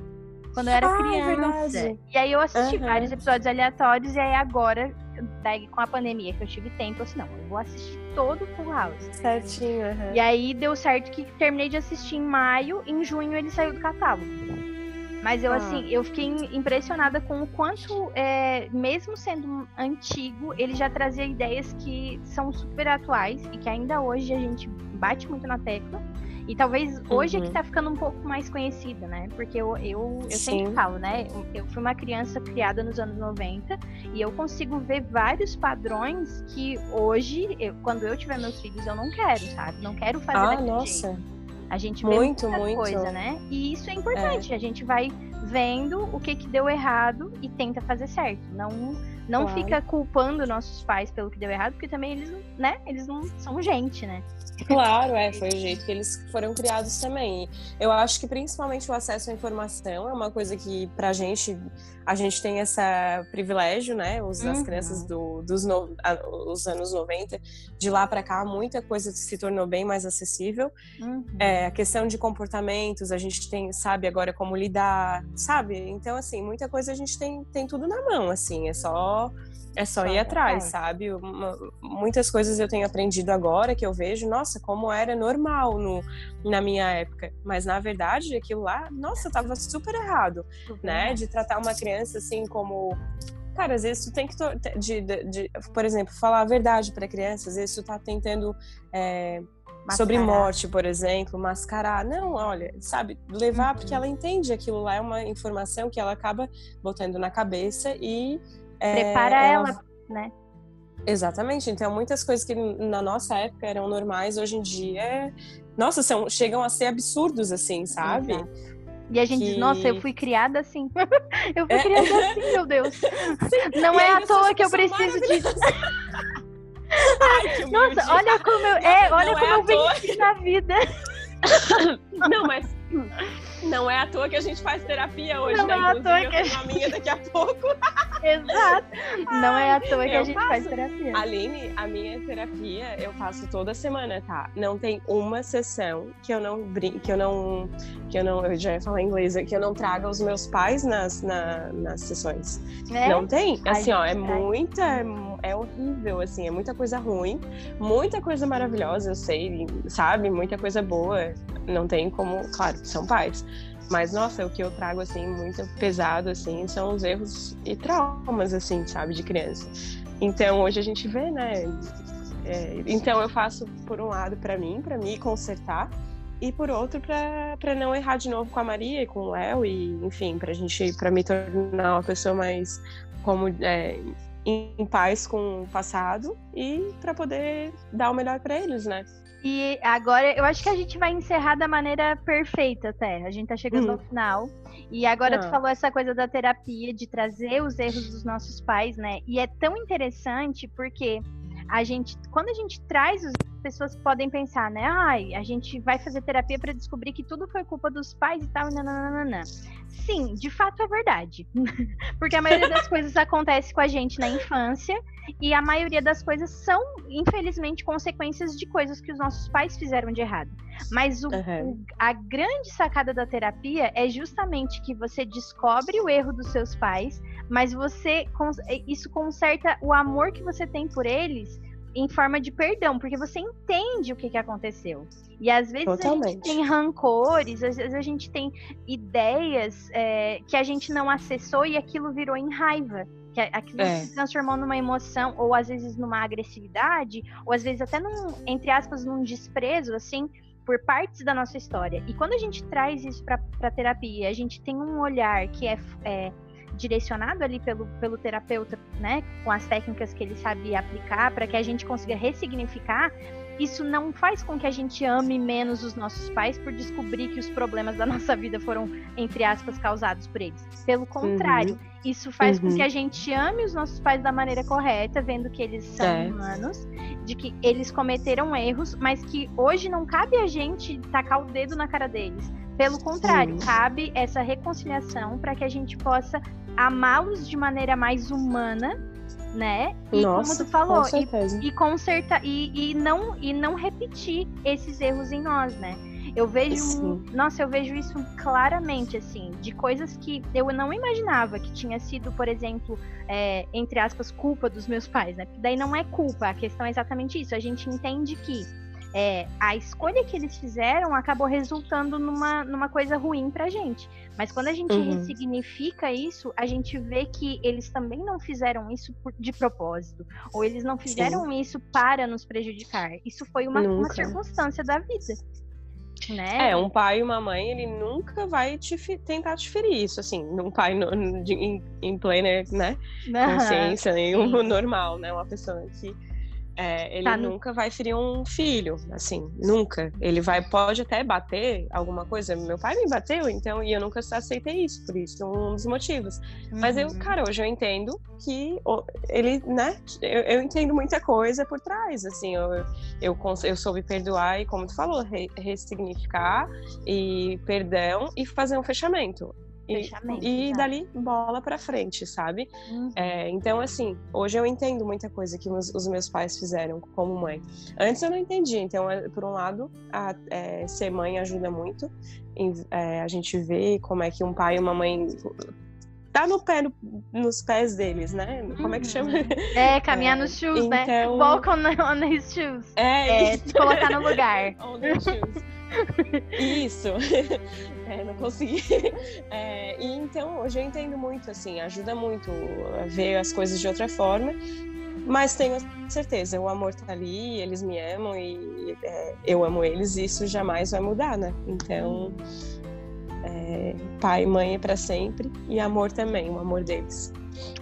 quando eu era ah, é criança. É e aí eu assisti uhum. vários episódios aleatórios, e aí agora, daí, com a pandemia que eu tive tempo, eu disse, não, eu vou assistir todo o Full House. Certinho, uhum. E aí deu certo que terminei de assistir em maio, em junho ele saiu do catálogo. Mas eu, ah. assim, eu fiquei impressionada com o quanto, é, mesmo sendo antigo, ele já trazia ideias que são super atuais e que ainda hoje a gente bate muito na tecla. E talvez hoje uhum. é que uhum. tá ficando um pouco mais conhecida, né? Porque eu, eu, eu sempre falo, né? Eu fui uma criança criada nos anos 90 e eu consigo ver vários padrões que hoje, eu, quando eu tiver meus filhos, eu não quero, sabe? Não quero fazer ah, nossa. jeito. A gente vê muito, muita muito. coisa, né? E isso é importante. É. A gente vai vendo o que, que deu errado e tenta fazer certo. Não não claro. fica culpando nossos pais pelo que deu errado, porque também eles, né, eles não são gente, né? Claro, é, foi o jeito que eles foram criados também. Eu acho que principalmente o acesso à informação é uma coisa que pra gente, a gente tem esse privilégio, né, os, uhum. as crianças do, dos no, os anos 90, de lá para cá, muita coisa se tornou bem mais acessível. Uhum. É, a questão de comportamentos, a gente tem, sabe agora como lidar, sabe? Então, assim, muita coisa a gente tem, tem tudo na mão, assim, é só só é só, ir atrás, sabe? Uma, muitas coisas eu tenho aprendido agora que eu vejo, nossa, como era normal no, na minha época. Mas na verdade, aquilo lá, nossa, tava super errado, né? De tratar uma criança assim como. Cara, às vezes tu tem que. De, de, de por exemplo, falar a verdade para criança, às vezes tu tá tentando. É, sobre morte, por exemplo, mascarar. Não, olha, sabe, levar uhum. porque ela entende aquilo lá é uma informação que ela acaba botando na cabeça e Prepara é, ela, ela, né? Exatamente. Então, muitas coisas que na nossa época eram normais, hoje em dia, nossa, são, chegam a ser absurdos, assim, sabe? Exato. E a gente que... diz, nossa, eu fui criada assim. [LAUGHS] eu fui é. criada assim, meu Deus. Sim. [LAUGHS] Não e é à toa que eu preciso disso. [LAUGHS] Ai, nossa, olha como eu, é, olha como é eu venci na vida. Não, mas não é à toa que a gente faz terapia hoje, não né? É Inclusive, eu tenho uma amiga daqui a pouco. [LAUGHS] Exato. Não é à toa que eu a gente faço. faz terapia. Aline, a minha terapia eu faço toda semana, tá? Não tem uma sessão que eu não brin que eu não que eu não eu já ia falar inglês, que eu não traga os meus pais nas, na, nas sessões. É? Não tem. Assim, ó, é muita é, é horrível assim, é muita coisa ruim, muita coisa maravilhosa, eu sei, sabe? Muita coisa boa. Não tem como, claro, são pais. Mas, nossa, o que eu trago, assim, muito pesado, assim, são os erros e traumas, assim, sabe, de criança. Então, hoje a gente vê, né? É, então, eu faço, por um lado, para mim, para me consertar, e por outro, para não errar de novo com a Maria e com o Léo, e, enfim, pra gente, para me tornar uma pessoa mais, como, é, em paz com o passado e para poder dar o melhor para eles, né? E agora eu acho que a gente vai encerrar da maneira perfeita até. A gente tá chegando hum. ao final. E agora ah. tu falou essa coisa da terapia, de trazer os erros dos nossos pais, né? E é tão interessante porque a gente, quando a gente traz os pessoas podem pensar, né? Ai, a gente vai fazer terapia para descobrir que tudo foi culpa dos pais e tal, e nananana. Sim, de fato é verdade. [LAUGHS] Porque a maioria das coisas acontece com a gente na infância e a maioria das coisas são, infelizmente, consequências de coisas que os nossos pais fizeram de errado. Mas o, uhum. o, a grande sacada da terapia é justamente que você descobre o erro dos seus pais, mas você isso conserta o amor que você tem por eles em forma de perdão, porque você entende o que, que aconteceu. E às vezes Totalmente. a gente tem rancores, às vezes a gente tem ideias é, que a gente não acessou e aquilo virou em raiva. Que aquilo é. se transformou numa emoção, ou às vezes numa agressividade, ou às vezes até num, entre aspas, num desprezo, assim, por partes da nossa história. E quando a gente traz isso para terapia, a gente tem um olhar que é, é direcionado ali pelo, pelo terapeuta, né, com as técnicas que ele sabia aplicar, para que a gente consiga ressignificar, isso não faz com que a gente ame menos os nossos pais por descobrir que os problemas da [LAUGHS] nossa vida foram, entre aspas, causados por eles. Pelo contrário, uhum. isso faz uhum. com que a gente ame os nossos pais da maneira correta, vendo que eles são é. humanos, de que eles cometeram erros, mas que hoje não cabe a gente tacar o dedo na cara deles. Pelo contrário, Sim. cabe essa reconciliação para que a gente possa amá-los de maneira mais humana, né? E Nossa, como tu falou, e, e consertar e, e, não e não repetir esses erros em nós, né? Eu vejo, Sim. nossa, eu vejo isso claramente, assim, de coisas que eu não imaginava que tinha sido, por exemplo, é, entre aspas, culpa dos meus pais, né? Porque daí não é culpa, a questão é exatamente isso. A gente entende que é, a escolha que eles fizeram acabou resultando numa, numa coisa ruim pra gente. Mas quando a gente uhum. ressignifica isso, a gente vê que eles também não fizeram isso por, de propósito. Ou eles não fizeram Sim. isso para nos prejudicar. Isso foi uma, uma circunstância da vida. Né? É, um pai e uma mãe, ele nunca vai te tentar te ferir isso, assim, um pai no, de, em, em plena, né, consciência, nenhum normal, né, uma pessoa que é, ele tá nunca no... vai ferir um filho, assim, nunca. Ele vai, pode até bater alguma coisa. Meu pai me bateu, então, e eu nunca aceitei isso, por isso, um dos motivos. Uhum. Mas eu, uhum. cara, hoje eu entendo que ele, né, eu, eu entendo muita coisa por trás, assim, eu, eu, eu soube perdoar e, como tu falou, re, ressignificar e perdão e fazer um fechamento. E, e dali bola para frente, sabe? Uhum. É, então, assim, hoje eu entendo muita coisa que os, os, meus pais fizeram como mãe. Antes eu não entendi, então, é, por um lado, a, é, ser mãe ajuda muito. Em, é, a gente vê como é que um pai e uma mãe tá no pé, no, nos pés deles, né? Como é que chama? [LAUGHS] É, caminhar é, nos shoes, né? então... né? Walk on, on his shoes. É, é se colocar no lugar. [LAUGHS] on the shoes. Isso. [LAUGHS] É, não consegui. [LAUGHS] É, e então, hoje eu entendo muito, assim, ajuda muito a ver as coisas de outra forma. Mas tenho certeza, o amor tá ali, eles me amam e é, eu amo eles, e isso jamais vai mudar, né? Então, é, pai e mãe é para sempre e amor também, o amor deles.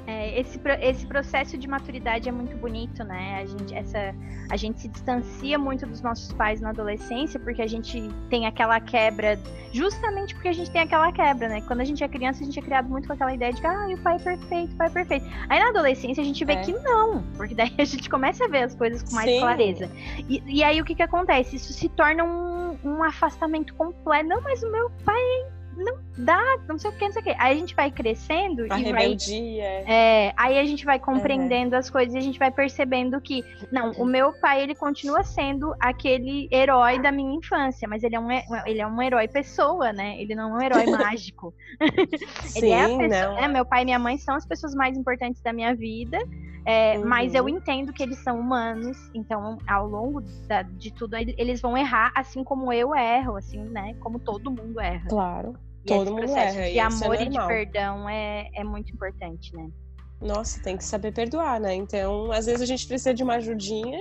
É, esse, esse processo de maturidade é muito bonito, né? A gente, essa, a gente se distancia muito dos nossos pais na adolescência porque a gente tem aquela quebra, justamente porque a gente tem aquela quebra, né? Quando a gente é criança, a gente é criado muito com aquela ideia de que ah, o pai é perfeito, o pai é perfeito. Aí na adolescência a gente vê é. que não, porque daí a gente começa a ver as coisas com mais Sim. clareza. E, e, aí o que que acontece? Isso se torna um, um afastamento completo. Não, mas o meu pai é não dá, não sei o que, não sei o que. Aí a gente vai crescendo a e rebeldia. vai. É, aí a gente vai compreendendo as coisas e a gente vai percebendo que, não, o meu pai, ele continua sendo aquele herói da minha infância, mas ele é um, ele é um herói pessoa, né? Ele não é um herói [LAUGHS] mágico. Sim, [LAUGHS] ele é a pessoa, né? Meu pai e minha mãe são as pessoas mais importantes da minha vida. É, uhum. Mas eu entendo que eles são humanos, então ao longo da, de tudo eles vão errar, assim como eu erro, assim, né? Como todo mundo erra. Claro. E Todo mundo erra. De amor é e de perdão é, é muito importante, né? Nossa, tem que saber perdoar, né? Então, às vezes a gente precisa de uma ajudinha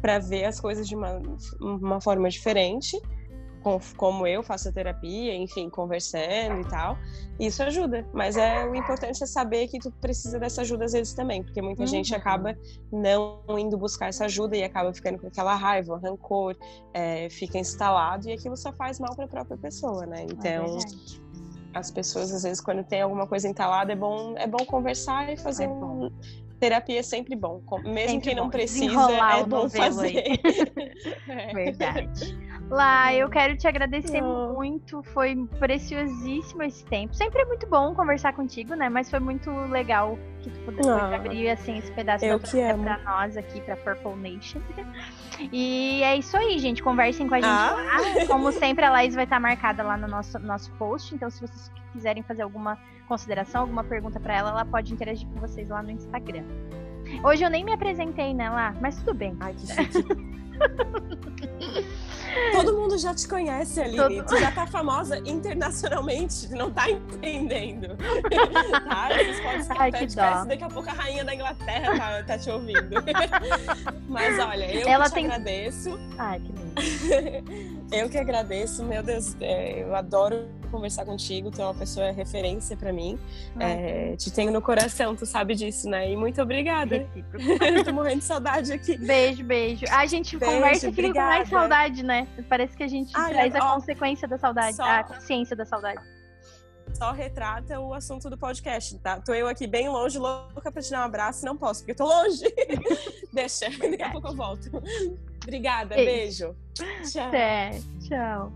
para ver as coisas de uma, uma forma diferente como eu faço a terapia, enfim, conversando e tal. Isso ajuda, mas é o importante é saber que tu precisa dessa ajuda às vezes também, porque muita uhum. gente acaba não indo buscar essa ajuda e acaba ficando com aquela raiva, rancor, é, fica instalado e aquilo só faz mal para a própria pessoa, né? É então, é as pessoas às vezes quando tem alguma coisa entalada é bom é bom conversar e fazer é um terapia é sempre bom. Mesmo sempre quem não precisa, é bom fazer. [LAUGHS] é. Verdade. Lá, eu quero te agradecer oh. muito. Foi preciosíssimo esse tempo. Sempre é muito bom conversar contigo, né? Mas foi muito legal que tu pudesse oh. abrir assim esse pedaço eu da pra nós aqui, pra Purple Nation. E é isso aí, gente. Conversem com a gente ah. lá. Como sempre, a Laís vai estar marcada lá no nosso, nosso post. Então, se vocês quiserem fazer alguma consideração, alguma pergunta para ela, ela pode interagir com vocês lá no Instagram. Hoje eu nem me apresentei, né, lá, mas tudo bem. Ai, que [LAUGHS] Todo mundo já te conhece, Aline. Todo... Tu já tá famosa internacionalmente, não tá entendendo. [LAUGHS] tá? Vocês podem estar Ai, que dó. daqui a pouco a rainha da Inglaterra tá, tá te ouvindo. [LAUGHS] Mas olha, eu Ela te tem... agradeço. Ai, que lindo. [LAUGHS] Eu que agradeço, meu Deus, é, eu adoro conversar contigo, tu é uma pessoa referência para mim. É, te tenho no coração, tu sabe disso, né? E muito obrigada. [LAUGHS] Tô morrendo de saudade aqui. Beijo, beijo. A gente beijo, conversa fica com mais saudade, né? Parece que a gente Ai, traz a consequência da saudade, só... a consciência da saudade só retrata o assunto do podcast, tá? Tô eu aqui bem longe, louca pra te dar um abraço, não posso, porque eu tô longe. [LAUGHS] Deixa, [LAUGHS] daqui a pouco eu volto. Obrigada, beijo. beijo. Tchau. Até, tchau.